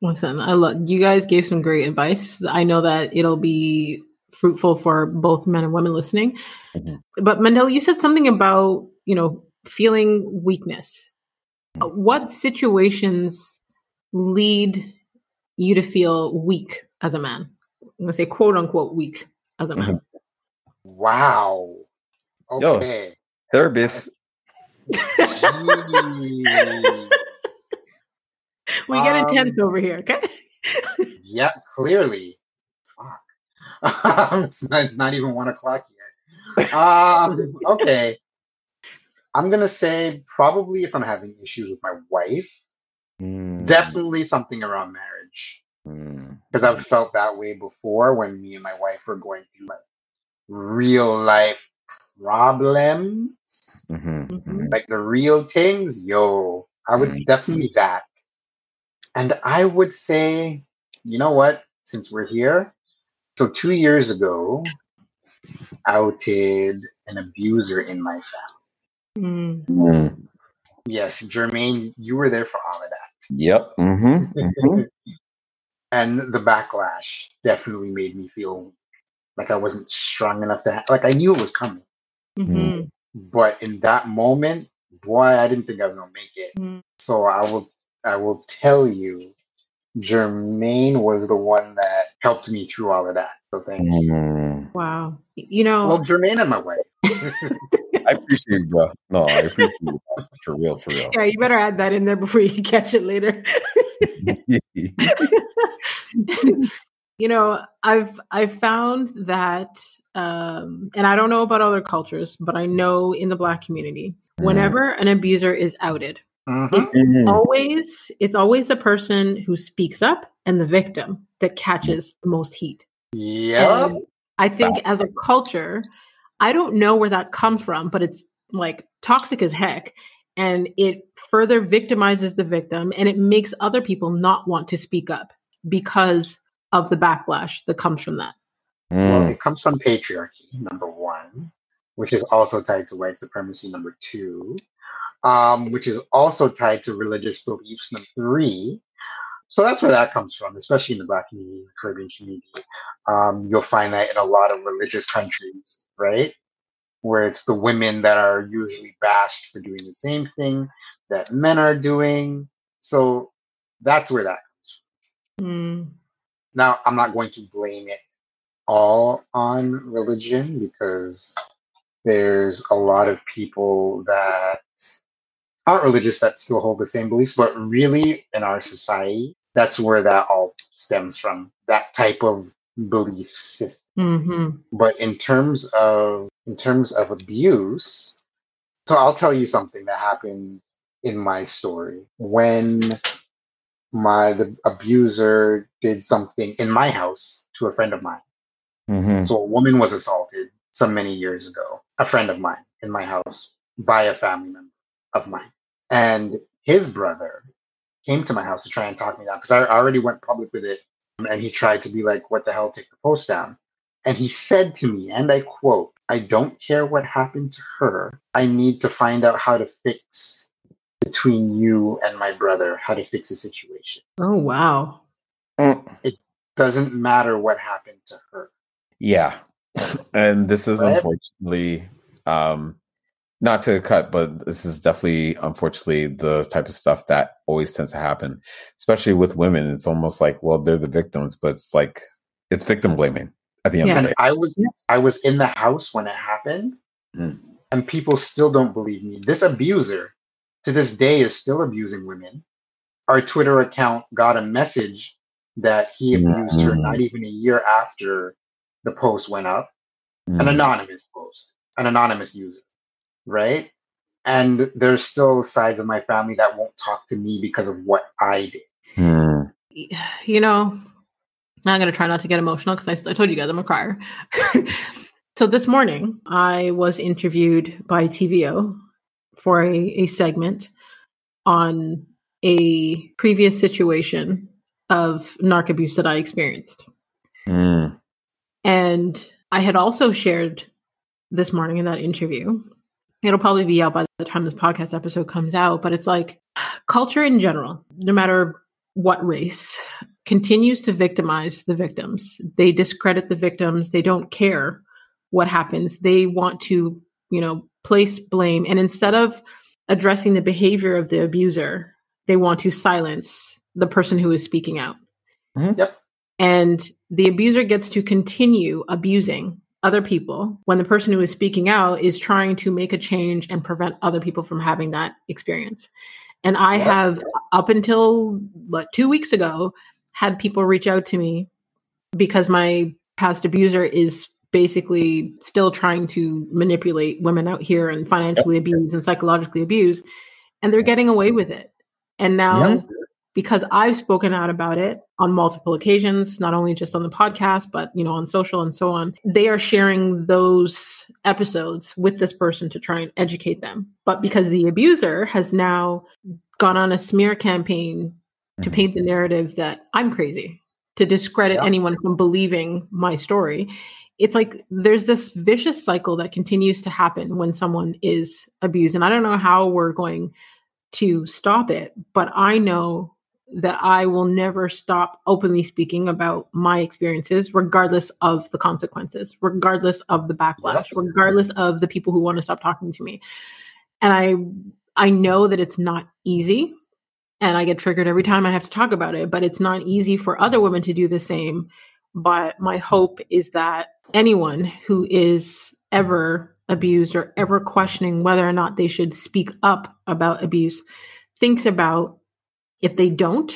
Listen, I love you guys gave some great advice. I know that it'll be fruitful for both men and women listening. Mm-hmm. But Mandela, you said something about, you know, feeling weakness. Mm-hmm. What situations lead you to feel weak as a man? I'm gonna say quote unquote weak as a man. Mm-hmm. Wow. Okay. Yo, therapist. we get um, intense over here, okay? yeah, clearly. Fuck. it's not, not, even one o'clock yet. Um, okay. I'm gonna say probably if I'm having issues with my wife, mm. definitely something around marriage. Because mm. I've felt that way before when me and my wife were going through like real life problems, mm-hmm, mm-hmm. like the real things, yo, I would mm-hmm. definitely that. And I would say, you know what? Since we're here, so two years ago, outed an abuser in my family. Mm. Yes, Jermaine, you were there for all of that. Yep. Mm-hmm. Mm-hmm. and the backlash definitely made me feel like I wasn't strong enough to, ha- like I knew it was coming. Mm-hmm. But in that moment, boy, I didn't think I was gonna make it. Mm-hmm. So I will I will tell you, Jermaine was the one that helped me through all of that. So thank you. Mm. Wow. You know Well, Jermaine and my wife. I appreciate you, bro. No, I appreciate you for real, for real. Yeah, you better add that in there before you catch it later. you know i've i've found that um and i don't know about other cultures but i know in the black community mm-hmm. whenever an abuser is outed mm-hmm. it's mm-hmm. always it's always the person who speaks up and the victim that catches the most heat yeah i think as a culture i don't know where that comes from but it's like toxic as heck and it further victimizes the victim and it makes other people not want to speak up because of the backlash that comes from that? Mm. Well, it comes from patriarchy, number one, which is also tied to white supremacy, number two, um, which is also tied to religious beliefs, number three. So that's where that comes from, especially in the Black community, the Caribbean community. Um, you'll find that in a lot of religious countries, right? Where it's the women that are usually bashed for doing the same thing that men are doing. So that's where that comes from. Mm. Now, I'm not going to blame it all on religion because there's a lot of people that aren't religious that still hold the same beliefs, but really in our society, that's where that all stems from that type of belief system. Mm-hmm. But in terms of in terms of abuse, So I'll tell you something that happened in my story when my the abuser did something in my house to a friend of mine. Mhm. So a woman was assaulted some many years ago, a friend of mine in my house by a family member of mine. And his brother came to my house to try and talk me down because I already went public with it. And he tried to be like, what the hell, take the post down. And he said to me, and I quote, I don't care what happened to her. I need to find out how to fix between you and my brother, how to fix the situation. Oh wow. It Doesn't matter what happened to her. Yeah. And this is Right. unfortunately um not to cut, but this is definitely unfortunately the type of stuff that always tends to happen, especially with women. It's almost like, well, they're the victims, but it's like it's victim blaming at the end of the day. I was I was in the house when it happened, Mm. and people still don't believe me. This abuser to this day is still abusing women. Our Twitter account got a message that he abused her Mm. not even a year after the post went up. An Mm. anonymous post, an anonymous user, right? And there's still sides of my family that won't talk to me because of what I did. Mm. you know, I'm going to try not to get emotional because I, I told you guys I'm a crier. so this morning, I was interviewed by TVO for a, a segment on a previous situation of narc abuse that I experienced. Mm. And I had also shared this morning in that interview. It'll probably be out by the time this podcast episode comes out, but it's like culture in general, no matter what race, continues to victimize the victims. They discredit the victims. They don't care what happens. They want to, you know, place blame. And instead of addressing the behavior of the abuser, they want to silence the person who is speaking out. Mm-hmm. Yep. And the abuser gets to continue abusing other people when the person who is speaking out is trying to make a change and prevent other people from having that experience. And I Yep. have, up until what, two weeks ago, had people reach out to me because my past abuser is basically still trying to manipulate women out here and financially abuse and psychologically abuse. And they're getting away with it. And now, Yeah. because I've spoken out about it on multiple occasions, not only just on the podcast, but you know, on social and so on, they are sharing those episodes with this person to try and educate them. But because the abuser has now gone on a smear campaign to Mhm. paint the narrative that I'm crazy, to discredit Yeah. anyone from believing my story. It's like there's this vicious cycle that continues to happen when someone is abused. And I don't know how we're going to stop it, but I know that I will never stop openly speaking about my experiences, regardless of the consequences, regardless of the backlash, regardless of the people who want to stop talking to me. And I I know that it's not easy and I get triggered every time I have to talk about it, but it's not easy for other women to do the same. But my hope is that anyone who is ever abused or ever questioning whether or not they should speak up about abuse thinks about if they don't,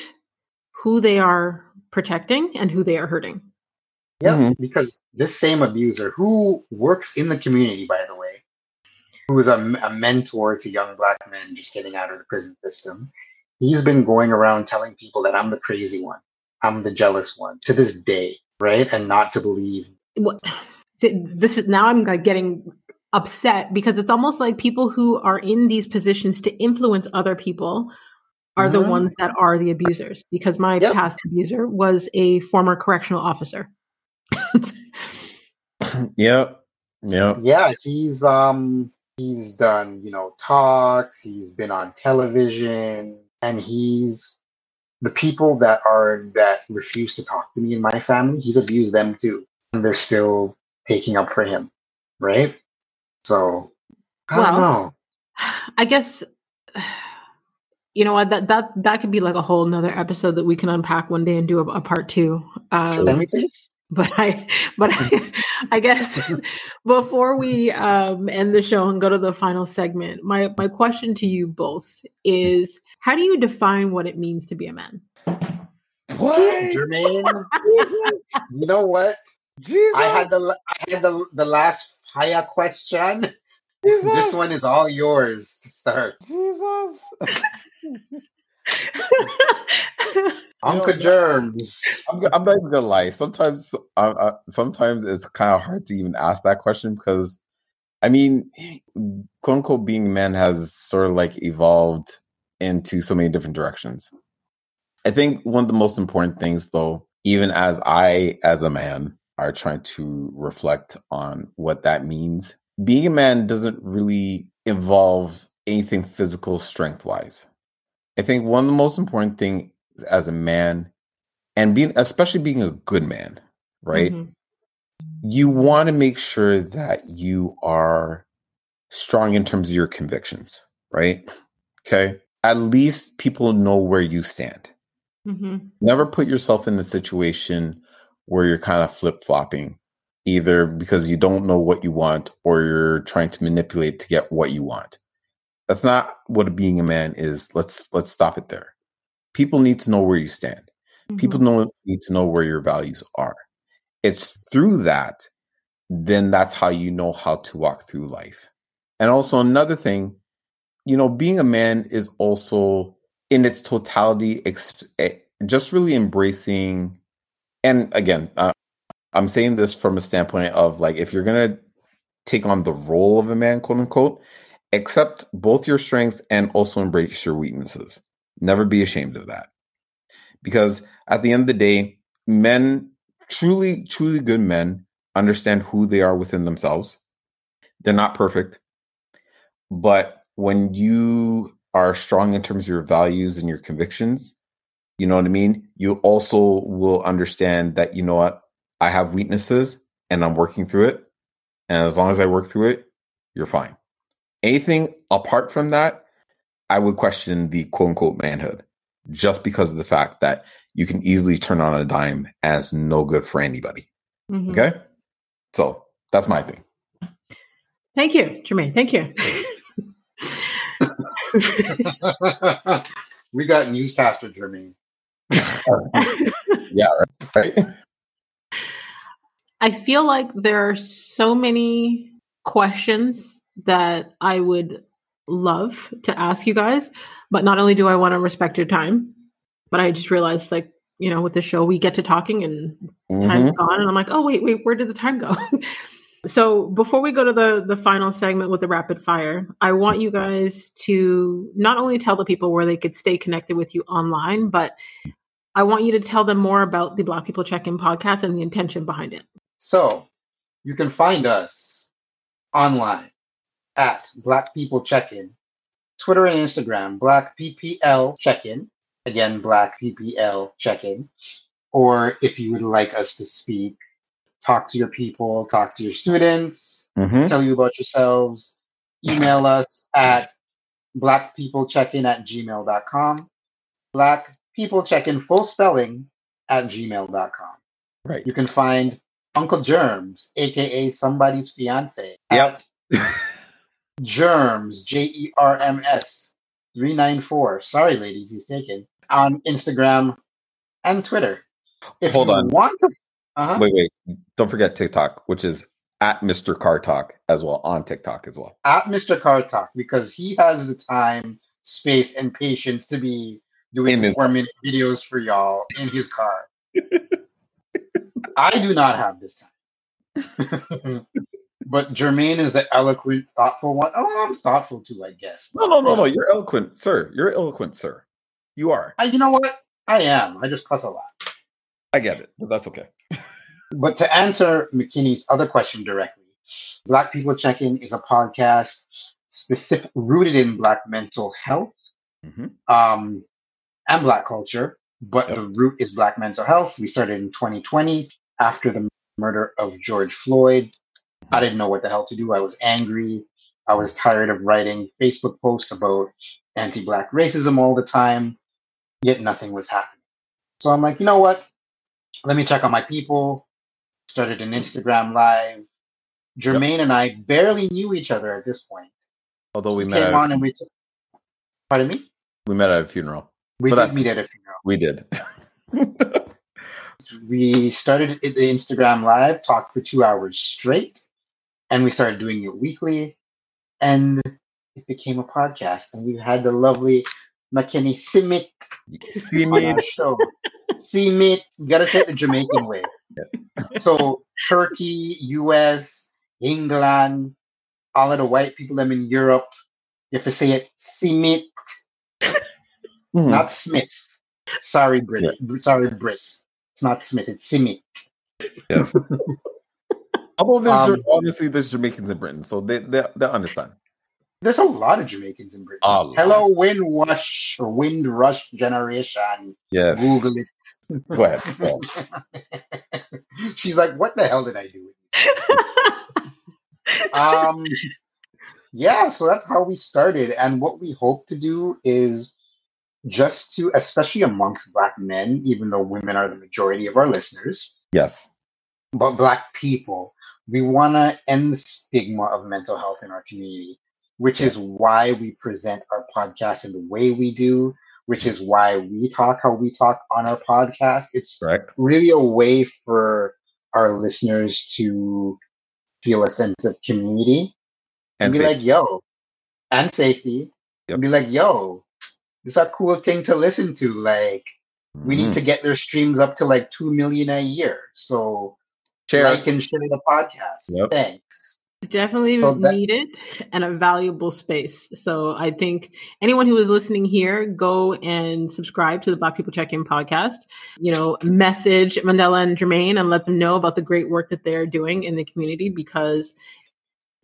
who they are protecting and who they are hurting. Yeah, Mhm. because this same abuser who works in the community, by the way, who is a, a mentor to young black men just getting out of the prison system, he's been going around telling people that I'm the crazy one, I'm the jealous one to this day, right? And not to believe. what see, this is now I'm like getting upset because it's almost like people who are in these positions to influence other people are the Mhm. ones that are the abusers because my Yep. past abuser was a former correctional officer. Yep. Yep. Yeah, he's um he's done, you know, talks, he's been on television, and he's the people that are that refuse to talk to me in my family, he's abused them too. And they're still taking up for him. Right? So I don't Well, know. I guess you know what that that that could be like a whole nother episode that we can unpack one day and do a, a part two. Um, we please? But I, but I, I guess before we um, end the show and go to the final segment, my my question to you both is: How do you define what it means to be a man? What? Jermaine, you know what? Jesus. I had the I had the the last Paya question Jesus. This one is all yours to start. Jesus. Uncle. Germs. I'm, I'm not even gonna lie. Sometimes, uh, uh, sometimes it's kind of hard to even ask that question because, I mean, quote unquote, being a man has sort of like evolved into so many different directions. I think one of the most important things, though, even as I, as a man, are trying to reflect on what that means. Being a man doesn't really involve anything physical strength wise. I think one of the most important things as a man, and being especially being a good man, right? Mhm. You want to make sure that you are strong in terms of your convictions, right? Okay. At least people know where you stand. Mhm. Never put yourself in the situation where you're kind of flip flopping, either because you don't know what you want or you're trying to manipulate to get what you want. That's not what being a man is. Let's let's stop it there. People need to know where you stand. People Mhm. know, need to know where your values are. It's through that, then that's how you know how to walk through life. And also another thing, you know, being a man is also in its totality, ex- eh, just really embracing. And again, uh, I'm saying this from a standpoint of like, if you're gonna take on the role of a man, quote unquote, accept both your strengths and also embrace your weaknesses. Never be ashamed of that. Because at the end of the day, men, truly, truly good men, understand who they are within themselves. They're not perfect. But when you are strong in terms of your values and your convictions, you know what I mean? You also will understand that, you know what? I have weaknesses and I'm working through it. And as long as I work through it, you're fine. Anything apart from that, I would question the quote unquote manhood just because of the fact that you can easily turn on a dime as no good for anybody. Mhm. Okay. So that's my thing. Thank you, Jermaine. Thank you. we got news, newscaster Jermaine. Right. I feel like there are so many questions that I would love to ask you guys, but not only do I want to respect your time, but I just realized like, you know, with the show we get to talking and time's Mhm. gone and I'm like, "Oh wait, wait, where did the time go?" so, before we go to the the final segment with the rapid fire, I want you guys to not only tell the people where they could stay connected with you online, but I want you to tell them more about the Black People Check-in podcast and the intention behind it. So you can find us online at Black People Check-in, Twitter and Instagram, Black PPL Check-in. Again, Black PPL Check-in. Or if you would like us to speak, talk to your people, talk to your students, Mhm. tell you about yourselves, email us at blackpeoplecheck-in at gmail.com. Black people check-in full spelling at gmail.com. Right. You can find Uncle Germs, aka somebody's fiance. Yep. at Germs, J E R M S 394. Sorry, ladies, he's taken. On Instagram and Twitter. If Hold you on. want to uh-huh. Wait, wait. Don't forget TikTok, which is at Mr. Car Talk as well on TikTok as well. at Mr. Car Talk because he has the time, space, and patience to be doing In his- four minute videos for y'all in his car. I do not have this time. but Jermaine is the eloquent, thoughtful one. Oh, I'm thoughtful too, I guess. No, no, no, no. You're eloquent, sir. You're eloquent, sir. You are. I, you know what? I am. I just cuss a lot. I get it, but that's okay. But to answer Makini's other question directly, Black People Check In is a podcast specific rooted in Black mental health Mhm. um, and Black culture, but Yep. the root is Black mental health. We started in 2020 after the murder of George Floyd. I didn't know what the hell to do. I was angry. I was tired of writing Facebook posts about anti Black racism all the time, yet nothing was happening. So I'm like, you know what? Let me check on my people. Started an Instagram live. Jermaine and I barely knew each other at this point. Although we We met, came on and we t- pardon me? we met at a funeral. We But did meet at a funeral. We did. We started the Instagram live, talked for two hours straight, and we started doing it weekly. and it became a podcast. And we had the lovely Makini Simit on our show. Simit, you gotta say it the Jamaican way. So Turkey, US, England, all of the white people them in Europe, you have to say it Simit, Mhm. not Smith. Sorry, Brit. Sorry, Brits. It's not Smith. It's Simit. Yes. Although there's Um, honestly there's Jamaicans in Britain, so they they, they understand. There's a lot of Jamaicans in Britain. Lot. Hello, Wind Rush or Windrush Generation. Yes. Google it. Go ahead. Go ahead. She's like, what the hell did I do? with this?" um, yeah, so that's how we started. And what we hope to do is just to, especially amongst Black men, even though women are the majority of our listeners, Yes. but Black people, we want to end the stigma of mental health in our community, which is why we present our podcast in the way we do, which is why we talk how we talk on our podcast. It's Correct. really a way for our listeners to feel a sense of community and, And be like, yo, and safety. Yep. And be like, yo, this is a cool thing to listen to. Like, we need mhm. to get their streams up to like 2 million a year. So, share. like and share the podcast. Yep. Thanks. definitely So that- needed and a valuable space. So I think anyone who is listening here, go and subscribe to the Black People Check In podcast. You know, message Mandela and Jermaine and let them know about the great work that they're doing in the community because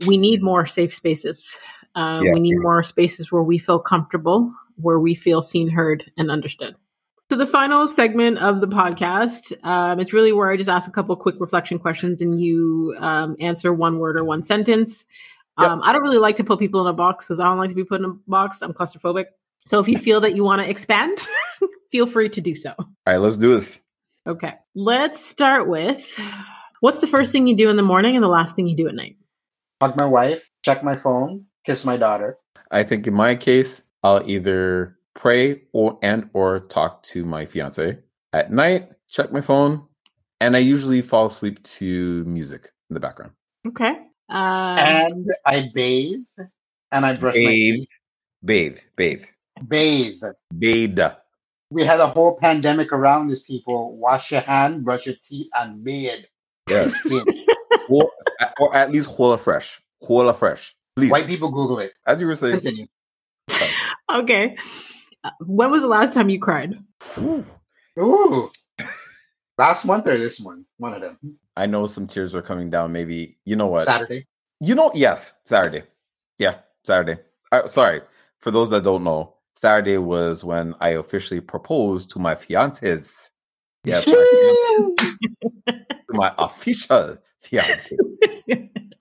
we need more safe spaces. Uh, Yeah. We need more spaces where we feel comfortable, where we feel seen, heard, and understood. So the final segment of the podcast, um, it's really where I just ask a couple quick reflection questions and you um, answer one word or one sentence. Yep. Um, I don't really like to put people in a box because I don't like to be put in a box. I'm claustrophobic. So if you feel that you want to expand, feel free to do so. All right, let's do this. Okay. Let's start with what's the first thing you do in the morning and the last thing you do at night? Hug my wife, check my phone, kiss my daughter. I think in my case, I'll either pray or and or talk to my fiance at night, check my phone, and I usually fall asleep to music in the background. Okay. Um, and I bathe and I brush my Bathe, teeth. bathe, bathe, Bathe. bathe. We had a whole pandemic around this, people. Wash your hand, brush your teeth, and bathe. Yes, or, or at least whole fresh, whole fresh. Please, White people Google it. as you were saying. Continue. okay. Uh, When was the last time you cried? whew, Ooh. Last month or this one? One of them. I know some tears were coming down. Maybe you know what? Saturday. You know, yes, Saturday. Yeah, Saturday. Uh, sorry, for those that don't know, Saturday was when I officially proposed to my fiance's. Yes, my, fiance, my official fiance.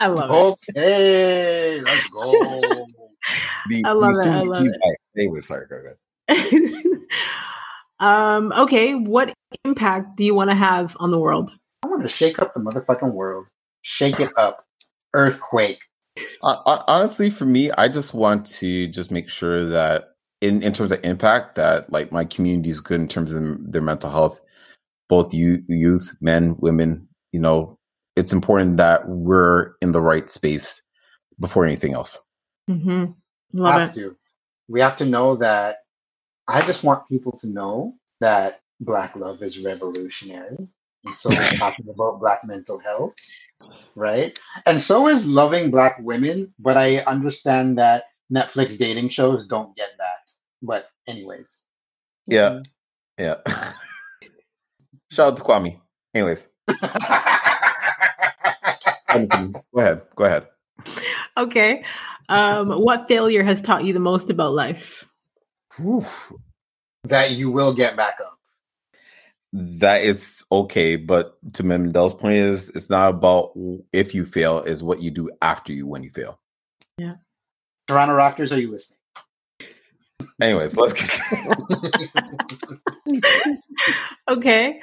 I love Oh. it. Okay, let's go. The, I love it, I soon-to-be love it. wife. Anyway, sorry, go ahead. um, okay. What impact do you want to have on the world? I want to shake up the motherfucking world. Shake it up. Earthquake. Hon- hon- honestly, for me, I just want to just make sure that in, in terms of impact, that like my community is good in terms of their mental health, both you, youth, men, women. You know, it's important that we're in the right space before anything else. Mm-hmm. Love have it. to. We have to know that. I just want people to know that Black love is revolutionary. And so we're talking about Black mental health, right? And so is loving Black women. But I understand that Netflix dating shows don't get that. But, anyways. Yeah. Yeah. Shout out to Kwame. Anyways, go ahead. Go ahead. Okay. Um, what failure has taught you the most about life? Whew. that you will get back up. That is okay, but to Mandela's point is it's not about if you fail, is what you do after you when you fail. Yeah. Toronto Raptors, are you listening? Anyways, let's get Okay.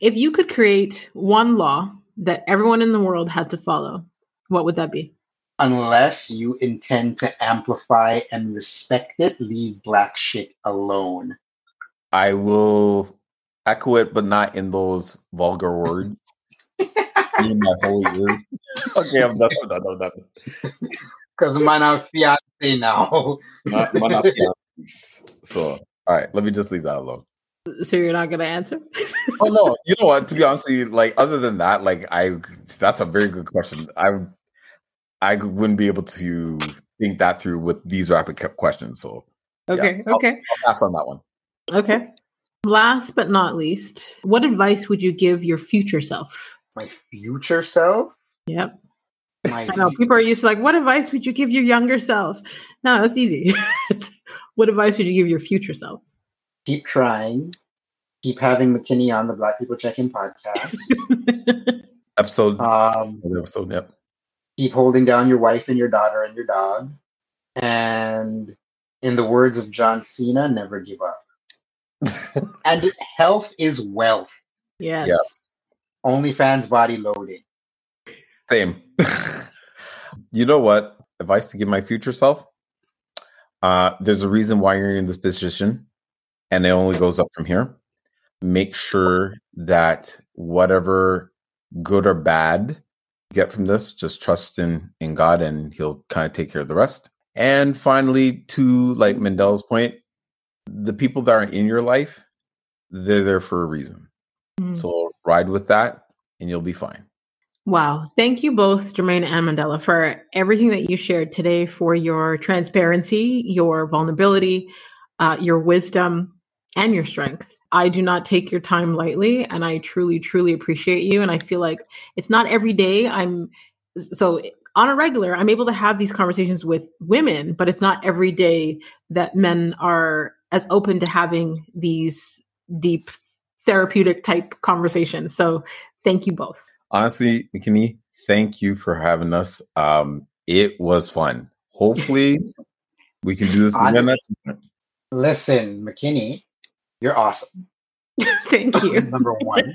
If you could create one law that everyone in the world had to follow, what would that be? Unless you intend to amplify and respect it, leave black shit alone. I will echo it, but not in those vulgar words. in my holy ears. Okay, I'm done. I'm done. I'm done. Because my now fiance now. My, my not fiance. So, all right, let me just leave that alone. So you're not gonna answer? oh no, you know what? To be honest, you, like other than that, like I, that's a very good question. I, I wouldn't be able to think that through with these rapid questions. So Okay, yeah, I'll- okay, I'll pass on that one. okay. Last but not least, what advice would you give your future self? My future self. Yep. My I know people are used to like, what advice would you give your younger self? No, that's easy. what advice would you give your future self? keep trying. Keep having Makini on the Black People Check-In podcast. Episode, Um, episode, yep. Keep holding down your wife and your daughter and your dog. And in the words of John Cena, never give up. And health is wealth. yes. Yes. OnlyFans body loading. Same. you know what? Advice to give my future self. Uh, there's a reason why you're in this position, and it only goes up from here. Make sure that whatever good or bad you get from this, just trust in in God, and He'll kind of take care of the rest. And finally, to like Mandela's point, the people that are in your life, they're there for a reason. Mm. So ride with that, and you'll be fine. Wow. Thank you both, Jermaine and Mandela, for everything that you shared today, for your transparency, your vulnerability, uh, your wisdom, and your strength. I do not take your time lightly, and I truly, truly appreciate you. And I feel like it's not every day I'm so on a regular, I'm able to have these conversations with women, but it's not every day that men are as open to having these deep therapeutic type conversations. So thank you both. honestly, Makini, thank you for having us. Um, it was fun. Hopefully, we can do this again. Listen, Makini, you're awesome. thank you. Number one.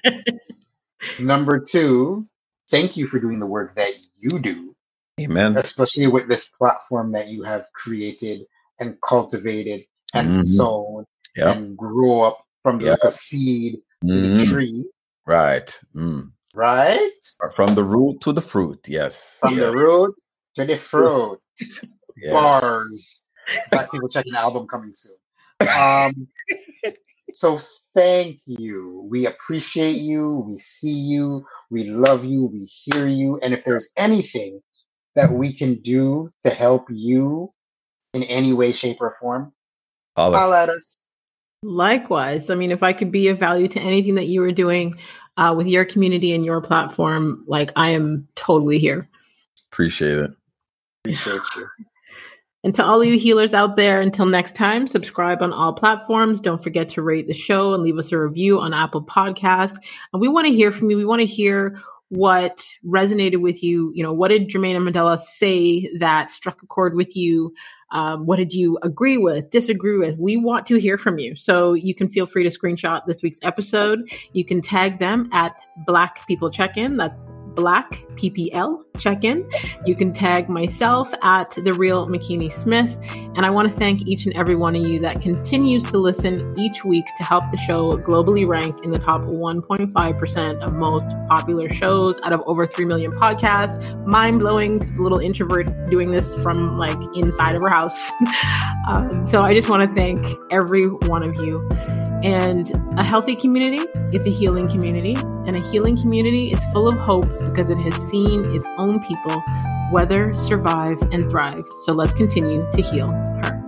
Number two, thank you for doing the work that you do, Amen. especially with this platform that you have created and cultivated and Mhm. sown Yep. and grow up from Yep. like a seed to the Mm, tree, right. Mm. right? From the root to the fruit. Yes. From the root to the fruit. Yes. Bars. Black people checking the album coming soon. Um, so thank you. We appreciate you. We see you. We love you. We hear you. And if there's anything that we can do to help you in any way, shape, or form, Holla. holla at us. Likewise, I mean, if I could be of value to anything that you are doing uh, with your community and your platform, like I am totally here. Appreciate it. Appreciate you. And to all you healers out there, until next time, subscribe on all platforms. Don't forget to rate the show and leave us a review on Apple Podcast. And we want to hear from you. We want to hear what resonated with you. You know, what did Jermaine and Mandela say that struck a chord with you? Um, what did you agree with, disagree with? We want to hear from you. So you can feel free to screenshot this week's episode. You can tag them at Black People Check In. That's Black PPL Check In. You can tag myself at The Real Makini Smith. And I want to thank each and every one of you that continues to listen each week to help the show globally rank in the top 1.5% of most popular shows out of over 3 million podcasts. Mind blowing to the little introvert doing this from like inside of her house. um, so I just want to thank every one of you. And a healthy community is a healing community, and a healing community is full of hope because it has seen its own people weather, survive, and thrive. So let's continue to heal her.